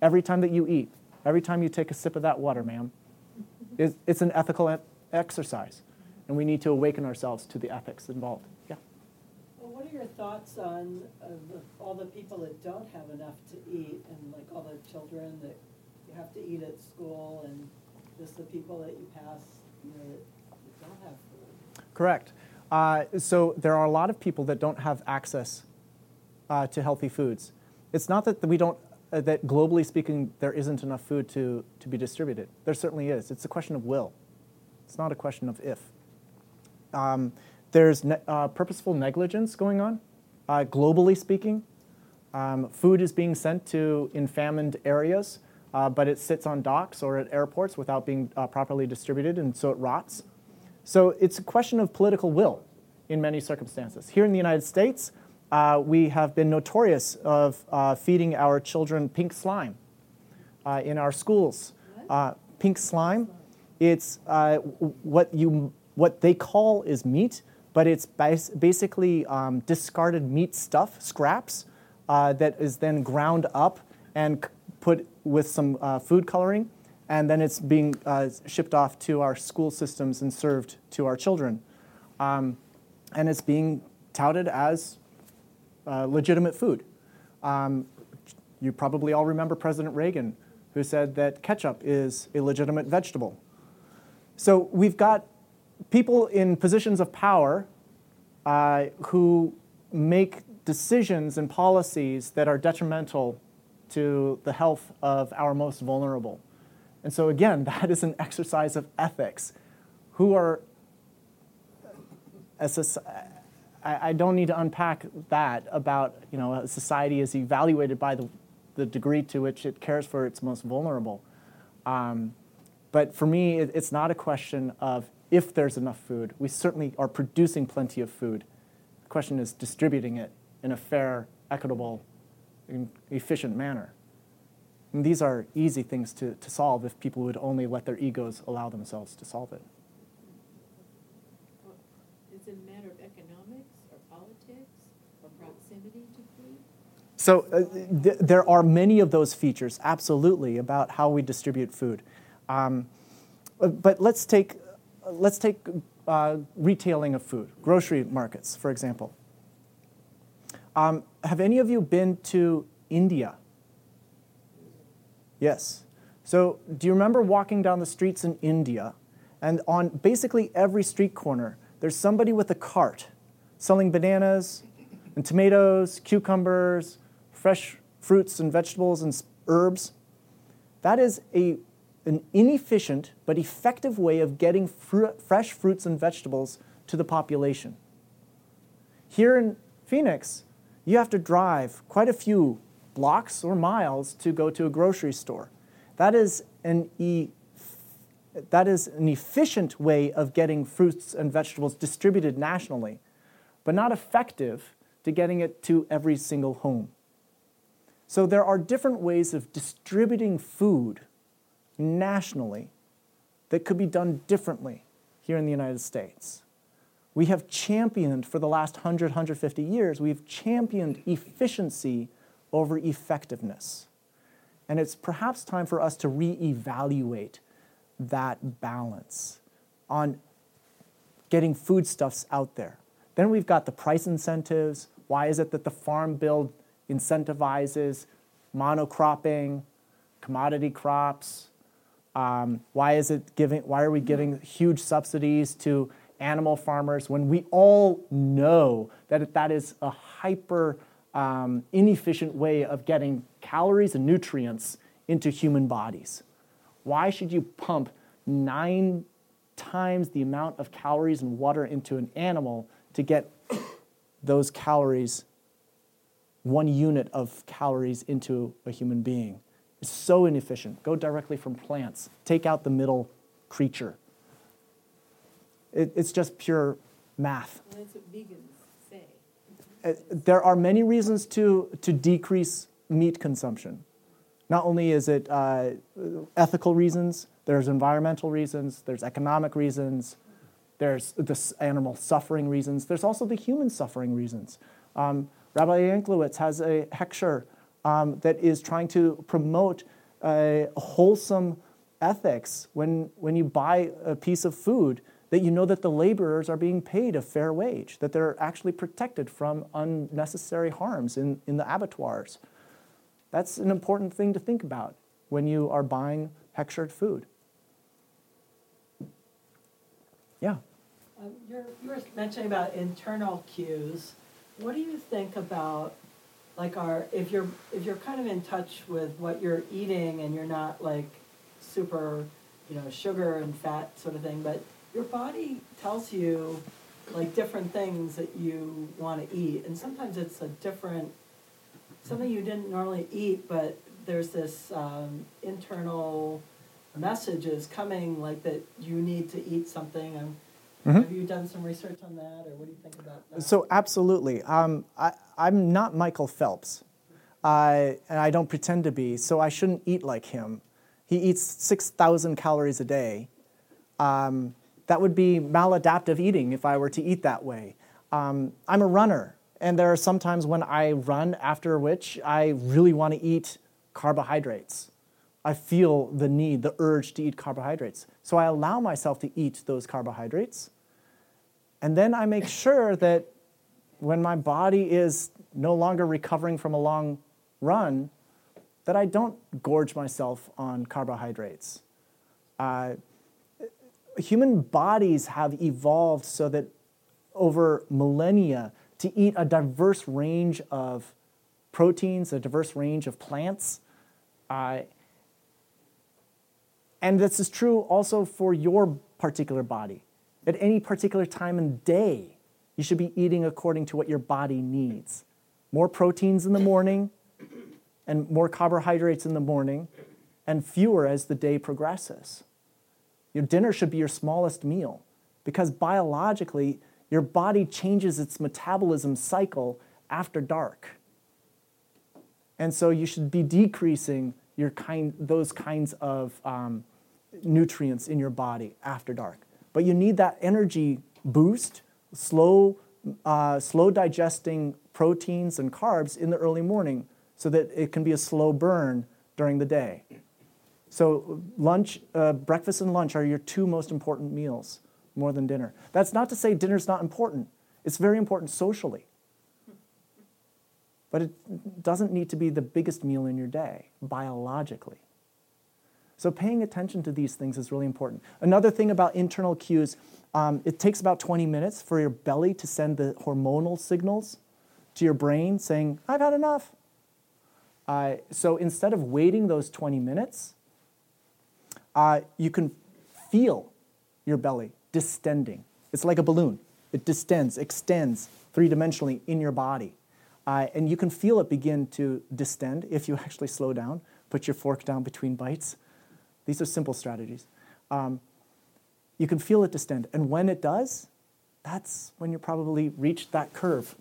Every time that you eat, every time you take a sip of that water, ma'am, it's, it's an ethical exercise. And we need to awaken ourselves to the ethics involved. Your thoughts on uh, the, all the people that don't have enough to eat and like all the children that you have to eat at school and just the people that you pass, you know, that don't have food? Correct. Uh, so there are a lot of people that don't have access uh, to healthy foods. It's not that we don't, uh, that globally speaking, there isn't enough food to, to be distributed. There certainly is. It's a question of will. It's not a question of if. Um, there's ne- uh, purposeful negligence going on, uh, globally speaking. Um, food is being sent to infamed areas, uh, but it sits on docks or at airports without being uh, properly distributed, and so it rots. So it's a question of political will in many circumstances. Here in the United States, uh, we have been notorious of uh, feeding our children pink slime in our schools. pink slime, it's what you what they call is meat, but it's bas- basically um, discarded meat stuff, scraps, uh, that is then ground up and c- put with some uh, food coloring, and then it's being uh, shipped off to our school systems and served to our children. Um, and it's being touted as uh, legitimate food. Um, you probably all remember President Reagan, who said that ketchup is a legitimate vegetable. So we've got people in positions of power uh, who make decisions and policies that are detrimental to the health of our most vulnerable. And so, again, that is an exercise of ethics. Who are, a, I don't need to unpack that about, you know, a society is evaluated by the, the degree to which it cares for its most vulnerable. Um, but for me, it, it's not a question of if there's enough food. We certainly are producing plenty of food. The question is distributing it in a fair, equitable, efficient manner. And these are easy things to, to solve if people would only let their egos allow themselves to solve it. Is it a matter of economics or politics or proximity to food? So uh, th- there are many of those features, absolutely, about how we distribute food. Um, but let's take let's take uh, retailing of food, grocery markets, for example. Um, have any of you been to India? Yes. So, do you remember walking down the streets in India, and on basically every street corner, there's somebody with a cart selling bananas and tomatoes, cucumbers, fresh fruits and vegetables and herbs? That is a an inefficient but effective way of getting fr- fresh fruits and vegetables to the population. Here in Phoenix, you have to drive quite a few blocks or miles to go to a grocery store. That is an e- that is an efficient way of getting fruits and vegetables distributed nationally, but not effective to getting it to every single home. So there are different ways of distributing food nationally that could be done differently here in the United States. We have championed for the last 100, 150 years, we've championed efficiency over effectiveness. And it's perhaps time for us to reevaluate that balance on getting foodstuffs out there. Then we've got the price incentives. Why is it that the Farm Bill incentivizes monocropping, commodity crops, um, why is it giving? Why are we giving huge subsidies to animal farmers when we all know that that is a hyper um, inefficient way of getting calories and nutrients into human bodies. Why should you pump nine times the amount of calories and water into an animal to get those calories, one unit of calories into a human being? It's so inefficient. Go directly from plants, take out the middle creature. It, it's just pure math. And that's what vegans say. Uh, there are many reasons to, to decrease meat consumption. Not only is it uh, ethical reasons, there's environmental reasons, there's economic reasons, there's the animal suffering reasons, there's also the human suffering reasons. Um, Rabbi Yanklowitz has a hechsher um, that is trying to promote a wholesome ethics when, when you buy a piece of food that you know that the laborers are being paid a fair wage, that they're actually protected from unnecessary harms in, in the abattoirs. That's an important thing to think about when you are buying hechshered food. Yeah. Um, you were mentioning about internal cues. What do you think about, like, our, if you're, if you're kind of in touch with what you're eating and you're not like super, you know, sugar and fat sort of thing, but your body tells you like different things that you want to eat, and sometimes it's a different something you didn't normally eat, but there's this um, internal messages coming like that you need to eat something. And Mhm. have you done some research on that, or what do you think about that? So, absolutely. Um, I, I'm not Michael Phelps, uh, and I don't pretend to be, so I shouldn't eat like him. He eats 6,000 calories a day. Um, that would be maladaptive eating if I were to eat that way. Um, I'm a runner, and there are some times when I run after which I really want to eat carbohydrates. I feel the need, the urge to eat carbohydrates. So I allow myself to eat those carbohydrates. And then I make sure that when my body is no longer recovering from a long run, that I don't gorge myself on carbohydrates. Uh, human bodies have evolved so that over millennia to eat a diverse range of proteins, a diverse range of plants. Uh, and this is true also for your particular body. At any particular time and day, you should be eating according to what your body needs. More proteins in the morning, and more carbohydrates in the morning, and fewer as the day progresses. Your dinner should be your smallest meal because biologically, your body changes its metabolism cycle after dark. And so you should be decreasing your kind, those kinds of um, nutrients in your body after dark. But you need that energy boost, slow, uh, slow digesting proteins and carbs in the early morning so that it can be a slow burn during the day. So lunch, uh, breakfast and lunch are your two most important meals, more than dinner. That's not to say dinner's not important. It's very important socially. But it doesn't need to be the biggest meal in your day, biologically. So paying attention to these things is really important. Another thing about internal cues, um, it takes about 20 minutes for your belly to send the hormonal signals to your brain saying, I've had enough. Uh, so instead of waiting those 20 minutes, uh, you can feel your belly distending. It's like a balloon. It distends, extends three dimensionally in your body. Uh, and you can feel it begin to distend if you actually slow down, put your fork down between bites. These are simple strategies. Um, you can feel it distend. And when it does, that's when you probably reached that curve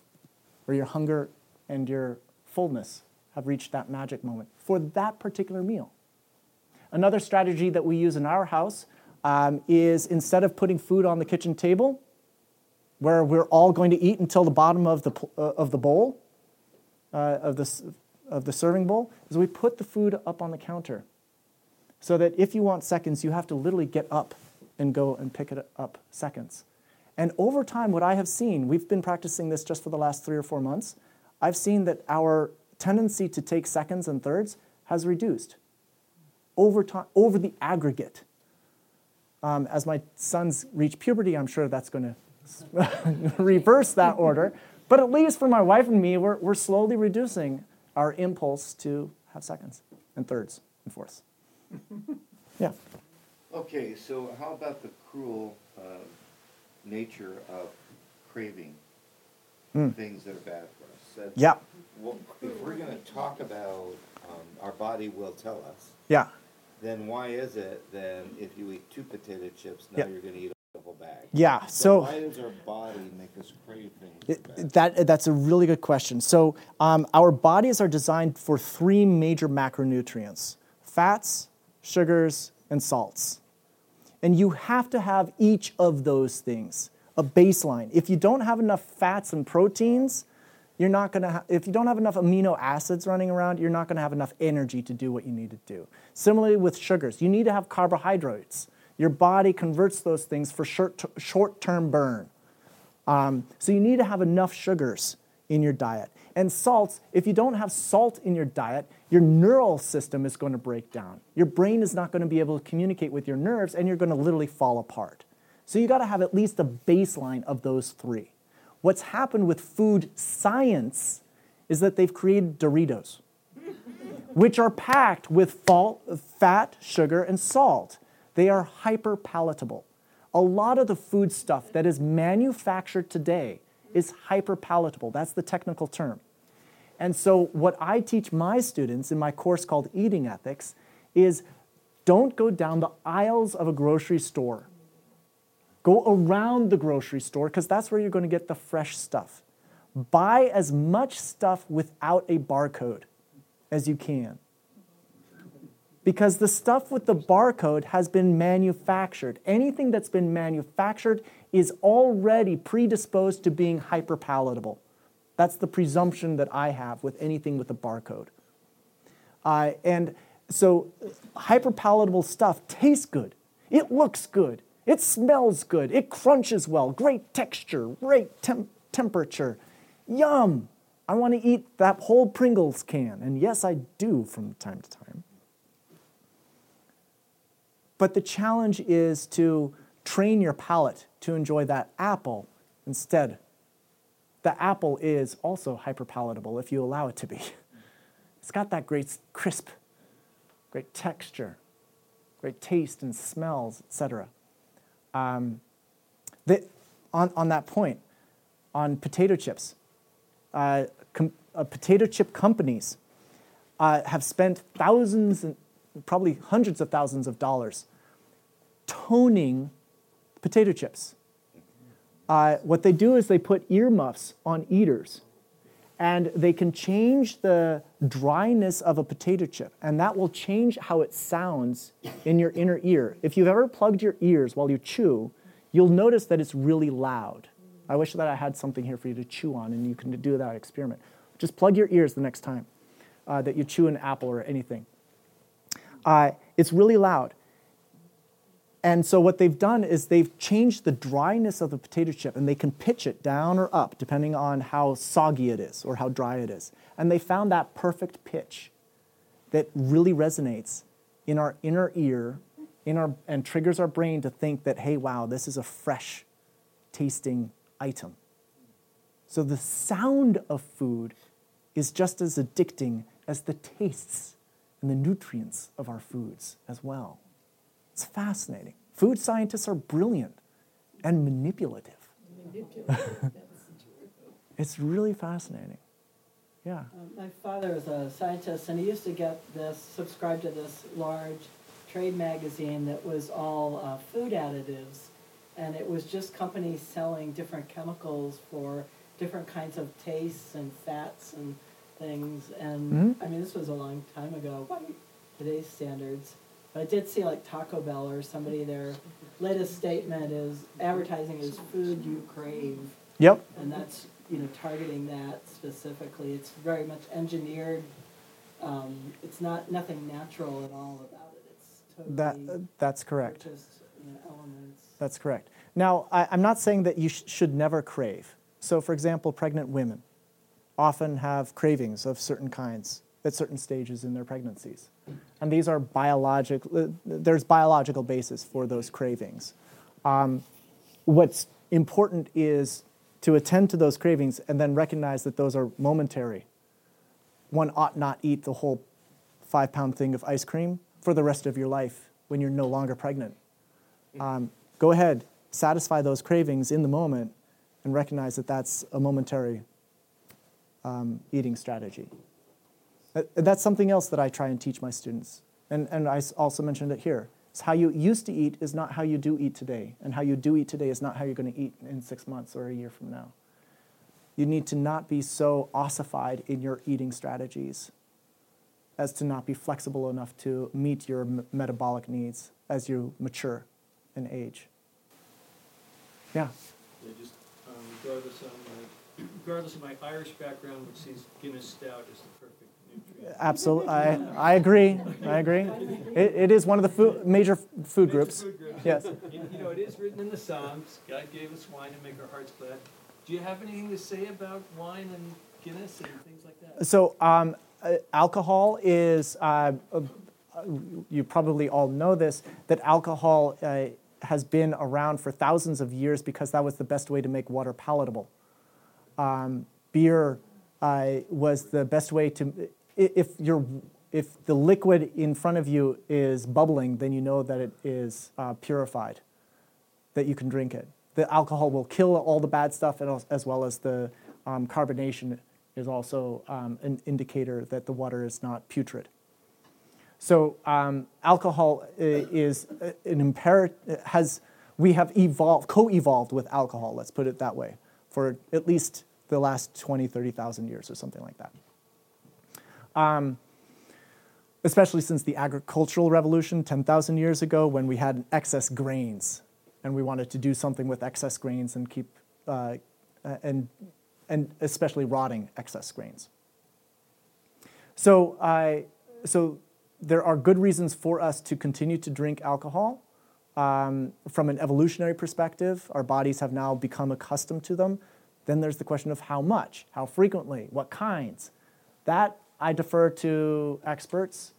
where your hunger and your fullness have reached that magic moment for that particular meal. Another strategy that we use in our house um, is instead of putting food on the kitchen table, where we're all going to eat until the bottom of the, uh, of the bowl, uh, of, the, of the serving bowl, is we put the food up on the counter. So that if you want seconds, you have to literally get up and go and pick it up seconds. And over time, what I have seen, we've been practicing this just for the last three or four months, I've seen that our tendency to take seconds and thirds has reduced over time, over the aggregate. Um, as my sons reach puberty, I'm sure that's going to reverse that order. But at least for my wife and me, we're, we're slowly reducing our impulse to have seconds and thirds and fourths. Yeah. Okay, so how about the cruel uh, nature of craving things that are bad for us? That's- Yeah. Well, if we're gonna talk about, um, our body will tell us, Yeah. then why is it then if you eat two potato chips, now Yeah. you're gonna eat a whole bag? Yeah. So. Why does our body make us crave things It-? That, that's a really good question. So, um, our bodies are designed for three major macronutrients fats, sugars, and salts. And you have to have each of those things, a baseline. If you don't have enough fats and proteins, you're not going to ha- if you don't have enough amino acids running around, you're not going to have enough energy to do what you need to do. Similarly with sugars, you need to have carbohydrates. Your body converts those things for short, short-term burn. Um, so you need to have enough sugars in your diet. And salts, if you don't have salt in your diet, your neural system is going to break down. Your brain is not going to be able to communicate with your nerves, and you're going to literally fall apart. So you got to have at least a baseline of those three. What's happened with food science is that they've created Doritos, which are packed with fat, sugar, and salt. They are hyper palatable. A lot of the food stuff that is manufactured today is hyper palatable. That's the technical term. And so, what I teach my students in my course called Eating Ethics is don't go down the aisles of a grocery store. Go around the grocery store because that's where you're going to get the fresh stuff. Buy as much stuff without a barcode as you can. Because the stuff with the barcode has been manufactured. Anything that's been manufactured is already predisposed to being hyperpalatable. That's the presumption that I have with anything with a barcode. Uh, and so, hyperpalatable stuff tastes good. It looks good. It smells good. It crunches well. Great texture. Great temp- temperature. Yum. I want to eat that whole Pringles can. And yes, I do from time to time. But the challenge is to train your palate to enjoy that apple instead. The apple is also hyperpalatable if you allow it to be. It's got that great crisp, great texture, great taste and smells, etc. Um, on, on that point, on potato chips, uh, com, uh, potato chip companies uh, have spent thousands and probably hundreds of thousands of dollars toning potato chips. Uh, what they do is they put earmuffs on eaters, and they can change the dryness of a potato chip, and that will change how it sounds in your inner ear. If you've ever plugged your ears while you chew, you'll notice that it's really loud. I wish that I had something here for you to chew on, and you can do that experiment. Just plug your ears the next time uh, that you chew an apple or anything. Uh, it's really loud. And so what they've done is they've changed the dryness of the potato chip and they can pitch it down or up depending on how soggy it is or how dry it is. And they found that perfect pitch that really resonates in our inner ear in our, and triggers our brain to think that, hey, wow, this is a fresh tasting item. So the sound of food is just as addicting as the tastes and the nutrients of our foods as well. It's fascinating. Food scientists are brilliant and manipulative. it's really fascinating. Yeah. Um, My father was a scientist, and he used to get this, subscribe to this large trade magazine that was all uh, food additives, and it was just companies selling different chemicals for different kinds of tastes and fats and things. And Mhm. I mean, this was a long time ago by today's standards. But I did see like Taco Bell or somebody, their latest statement is advertising is food you crave. Yep. And that's, you know, targeting that specifically. It's very much engineered. Um, it's not, nothing natural at all about it. It's totally That, totally that's correct. purchased, you know, elements. That's correct. Now, I, I'm not saying that you sh- should never crave. So, for example, pregnant women often have cravings of certain kinds at certain stages in their pregnancies. And these are biological, there's biological basis for those cravings. Um, what's important is to attend to those cravings and then recognize that those are momentary. One ought not eat the whole five pound thing of ice cream for the rest of your life when you're no longer pregnant. Um, go ahead, satisfy those cravings in the moment and recognize that that's a momentary um, eating strategy. That's something else that I try and teach my students. And, and I also mentioned it here. It's how you used to eat is not how you do eat today. And how you do eat today is not how you're going to eat in six months or a year from now. You need to not be so ossified in your eating strategies as to not be flexible enough to meet your m- metabolic needs as you mature and age. Yeah. Yeah, just um, regardless, of my, regardless of my Irish background, which sees Guinness Stout as the. Absolutely, I, I agree. I agree. It, it is one of the food, major food groups. food groups. Yes. You, you know, it is written in the Psalms. God gave us wine to make our hearts glad. Do you have anything to say about wine and Guinness and things like that? So, um, uh, alcohol is, uh, uh, you probably all know this, that alcohol uh, has been around for thousands of years because that was the best way to make water palatable. Um, beer uh, was the best way to, if, you're, if the liquid in front of you is bubbling, then you know that it is uh, purified, that you can drink it. The alcohol will kill all the bad stuff and as well as the um, carbonation is also um, an indicator that the water is not putrid. So um, alcohol is an imperative, has, we have evolved, co-evolved with alcohol, let's put it that way, for at least the last 20, 30,000 years or something like that. Um, especially since the agricultural revolution 10,000 years ago when we had excess grains and we wanted to do something with excess grains and keep, uh, and and especially rotting excess grains. So, uh, so there are good reasons for us to continue to drink alcohol. Um, from an evolutionary perspective, our bodies have now become accustomed to them. Then there's the question of how much, how frequently, what kinds. That I defer to experts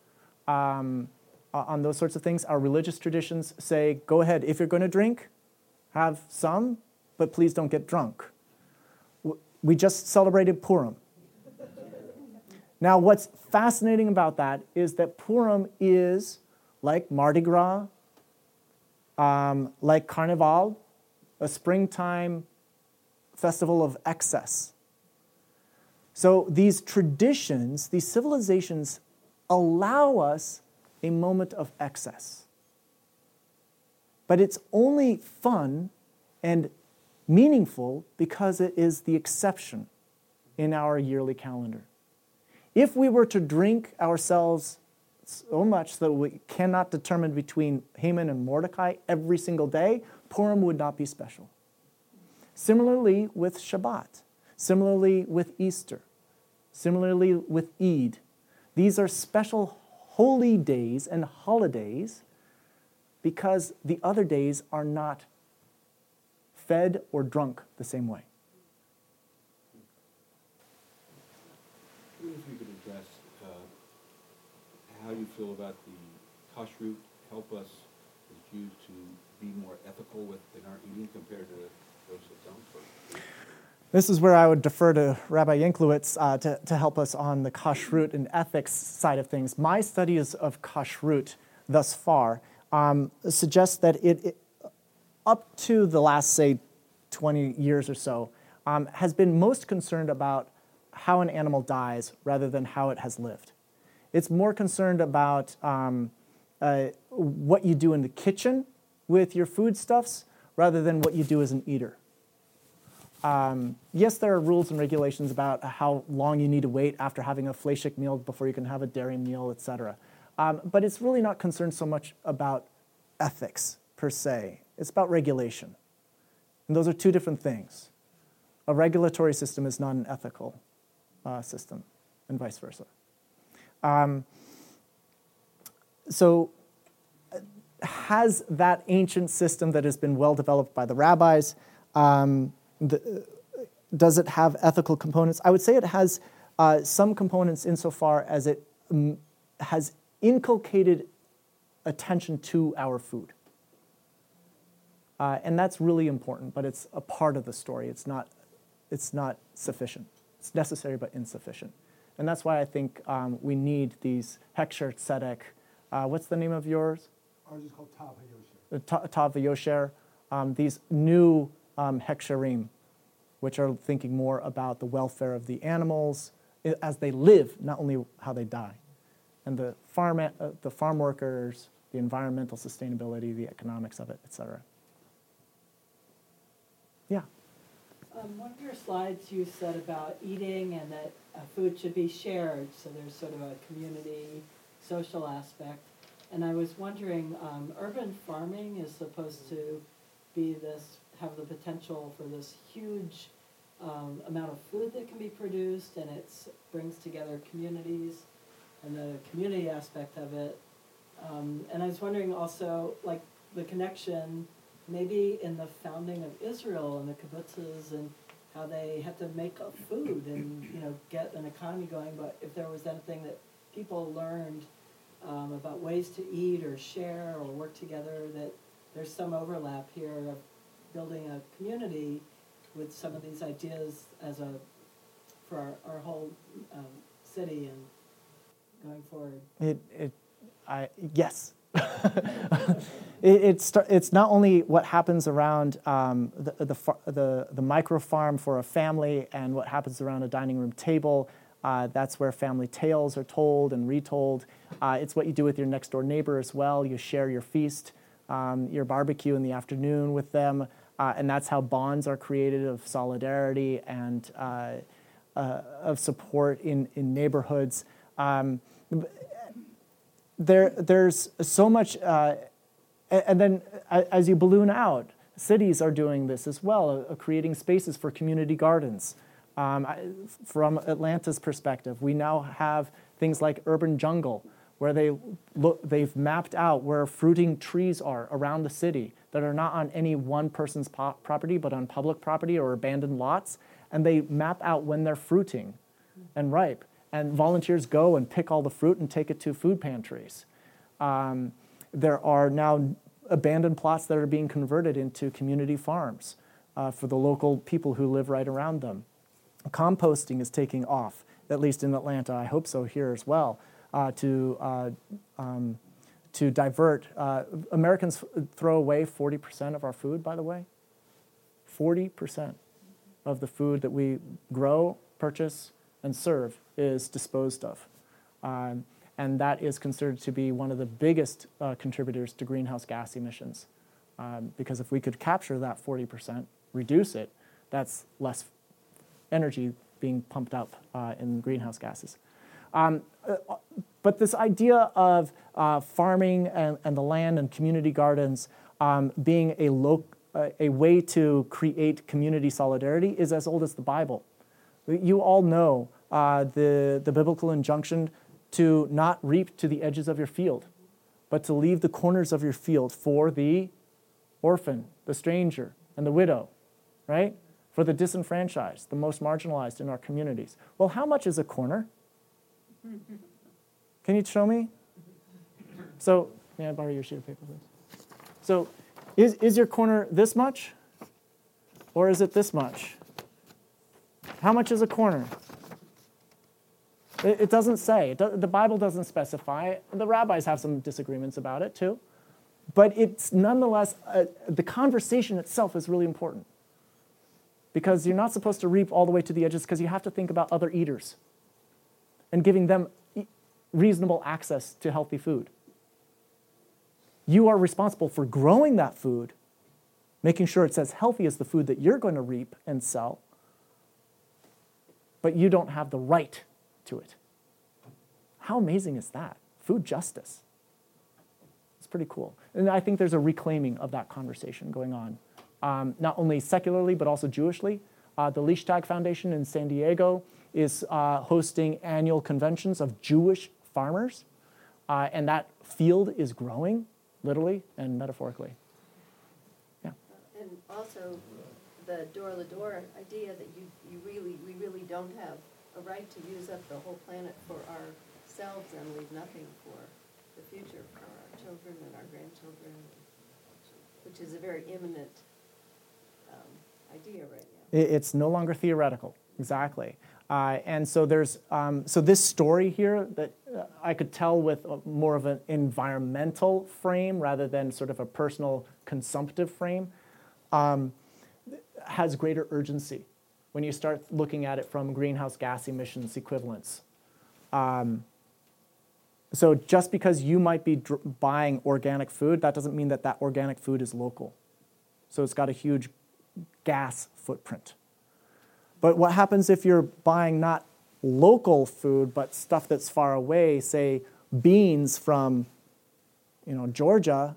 um, on those sorts of things. Our religious traditions say go ahead, if you're going to drink, have some, but please don't get drunk. We just celebrated Purim. Now, what's fascinating about that is that Purim is like Mardi Gras, um, like Carnival, a springtime festival of excess. So these traditions, these civilizations allow us a moment of excess. But it's only fun and meaningful because it is the exception in our yearly calendar. If we were to drink ourselves so much that we cannot determine between Haman and Mordecai every single day, Purim would not be special. Similarly with Shabbat, similarly with Easter, similarly with Eid. These are special holy days and holidays because the other days are not fed or drunk the same way. If you could address uh, how you feel about the kashrut help us as Jews to be more ethical within our eating compared to those that don't. This is where I would defer to Rabbi Yanklowitz uh, to, to help us on the kashrut and ethics side of things. My studies of kashrut thus far um, suggest that it, it, up to the last, say, 20 years or so, um, has been most concerned about how an animal dies rather than how it has lived. It's more concerned about um, uh, what you do in the kitchen with your foodstuffs rather than what you do as an eater. Um, yes, there are rules and regulations about how long you need to wait after having a fleishik meal before you can have a dairy meal, etc. Um, but it's really not concerned so much about ethics per se. It's about regulation. And those are two different things. A regulatory system is not an ethical uh, system, and vice versa. Um, so, has that ancient system that has been well developed by the rabbis, um, the, does it have ethical components? I would say it has uh, some components insofar as it um, has inculcated attention to our food. Uh, and that's really important, but it's a part of the story. It's not it's not sufficient. It's necessary but insufficient. And that's why I think um, we need these Heksher Tzedek. Uh, what's the name of yours? Ours is called Tav HaYosher. The Ta- Tav V'Yosher. Um, these new um, Heksherim, which are thinking more about the welfare of the animals as they live, not only how they die. And the farm, uh, the farm workers, the environmental sustainability, the economics of it, et cetera. Yeah. Um, one of your slides you said about eating and that uh, food should be shared, so there's sort of a community, social aspect. And I was wondering, um, urban farming is supposed to be this, have the potential for this huge um, amount of food that can be produced, and it brings together communities and the community aspect of it. Um, and I was wondering also, like, the connection maybe in the founding of Israel and the kibbutzes and how they had to make up food and you know get an economy going. But if there was anything that people learned um, about ways to eat or share or work together, that there's some overlap here of building a community with some of these ideas as a for our, our whole um, city and going forward. It, it, I, yes. it, it's, it's not only what happens around um, the, the, the, the micro farm for a family and what happens around a dining room table. Uh, that's where family tales are told and retold. Uh, it's what you do with your next door neighbor as well. You share your feast, um, your barbecue in the afternoon with them. Uh, and that's how bonds are created of solidarity and uh, uh, of support in, in neighborhoods. Um, there, there's so much, uh, and then uh, as you balloon out, cities are doing this as well, uh, creating spaces for community gardens. Um, from Atlanta's perspective, we now have things like urban jungle, where they look, they've mapped out where fruiting trees are around the city that are not on any one person's po- property, but on public property or abandoned lots, and they map out when they're fruiting and ripe. And volunteers go and pick all the fruit and take it to food pantries. Um, there are now abandoned plots that are being converted into community farms uh, for the local people who live right around them. Composting is taking off, at least in Atlanta. I hope so here as well, to, uh, um, to divert. Uh, Americans throw away 40% of our food, by the way. 40% of the food that we grow, purchase, and serve is disposed of. Um, and that is considered to be one of the biggest uh, contributors to greenhouse gas emissions. Um, because if we could capture that 40%, reduce it, that's less energy being pumped up uh, in greenhouse gases. Um, uh, but this idea of uh, farming and, and, the land and community gardens um, being a, lo- uh, a way to create community solidarity is as old as the Bible. You all know uh, the, the biblical injunction to not reap to the edges of your field, but to leave the corners of your field for the orphan, the stranger, and the widow, right? For the disenfranchised, the most marginalized in our communities. Well, how much is a corner? Can you show me? So, may I borrow your sheet of paper, please? So, is, is your corner this much? Or is it this much? How much is a corner? It, it doesn't say. It do, the Bible doesn't specify. The rabbis have some disagreements about it too. But it's nonetheless, uh, the conversation itself is really important. Because you're not supposed to reap all the way to the edges because you have to think about other eaters and giving them reasonable access to healthy food. You are responsible for growing that food, making sure it's as healthy as the food that you're going to reap and sell, but you don't have the right to it. How amazing is that? Food justice. It's pretty cool. And I think there's a reclaiming of that conversation going on, um, not only secularly, but also Jewishly. Uh, the Leichtag Foundation in San Diego is uh, hosting annual conventions of Jewish farmers, uh, and that field is growing, literally and metaphorically. Yeah. And also, the l'dor v'dor idea that you, you really, we really don't have a right to use up the whole planet for ourselves and leave nothing for the future, for our children and our grandchildren, which is a very imminent um, idea right now. It's no longer theoretical, exactly. Uh, and so there's um, so this story here that uh, I could tell with more of an environmental frame rather than sort of a personal consumptive frame um, has greater urgency when you start looking at it from greenhouse gas emissions equivalents. Um, so just because you might be buying organic food, that doesn't mean that that organic food is local. So it's got a huge gas footprint. But what happens if you're buying not local food, but stuff that's far away, say beans from you know, Georgia,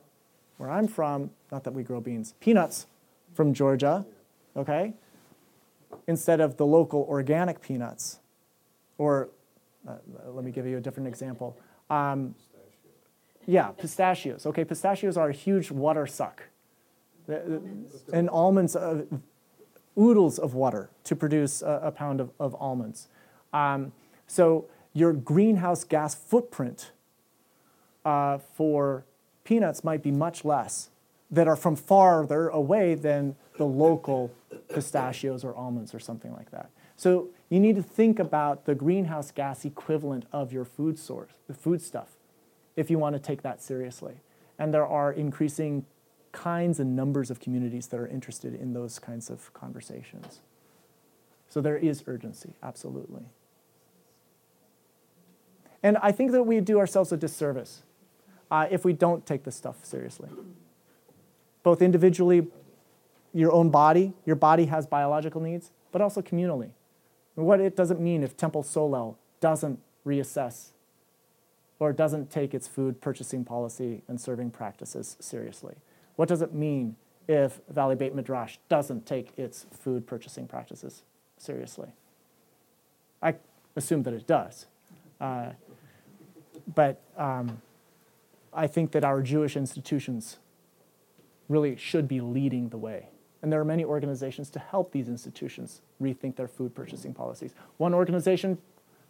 where I'm from, not that we grow beans, peanuts from Georgia, okay? Instead of the local organic peanuts. Or uh, let me give you a different example. Um, yeah, pistachios. Okay, pistachios are a huge water suck. And almonds, uh, oodles of water to produce a, a pound of, of almonds. Um, so your greenhouse gas footprint uh, for peanuts might be much less that are from farther away than the local pistachios or almonds or something like that. So you need to think about the greenhouse gas equivalent of your food source, the food stuff, if you want to take that seriously. And there are increasing kinds and numbers of communities that are interested in those kinds of conversations. So there is urgency, absolutely. And I think that we do ourselves a disservice uh, if we don't take this stuff seriously. Both individually, your own body, your body has biological needs, but also communally. What it doesn't mean if Temple Solel doesn't reassess or doesn't take its food purchasing policy and serving practices seriously. What does it mean if Valley Beit Midrash doesn't take its food purchasing practices seriously? I assume that it does. Uh, but um, I think that our Jewish institutions really should be leading the way. And there are many organizations to help these institutions rethink their food purchasing policies. One organization,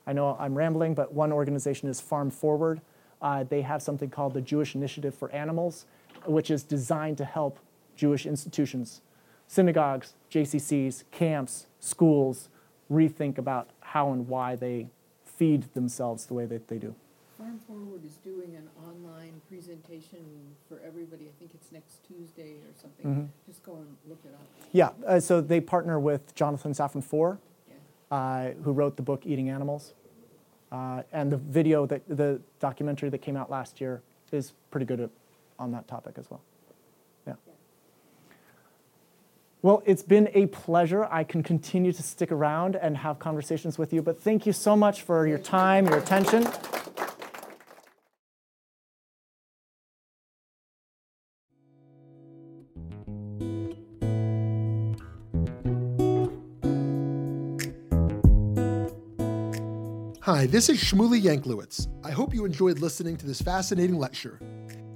I know I'm rambling, but one organization is Farm Forward. Uh, they have something called the Jewish Initiative for Animals, which is designed to help Jewish institutions, synagogues, JCCs, camps, schools rethink about how and why they feed themselves the way that they do. Farm Forward is doing an online presentation for everybody. I think it's next Tuesday or something. Mm-hmm. Just go and look it up. Yeah, uh, so they partner with Jonathan Safran Foer, yeah. uh, who wrote the book Eating Animals. Uh, and the video, that the documentary that came out last year is pretty good at, on that topic as well. Yeah. yeah. Well, it's been a pleasure. I can continue to stick around and have conversations with you, but thank you so much for your time, your attention. Hi, this is Shmuly Yanklowitz. I hope you enjoyed listening to this fascinating lecture.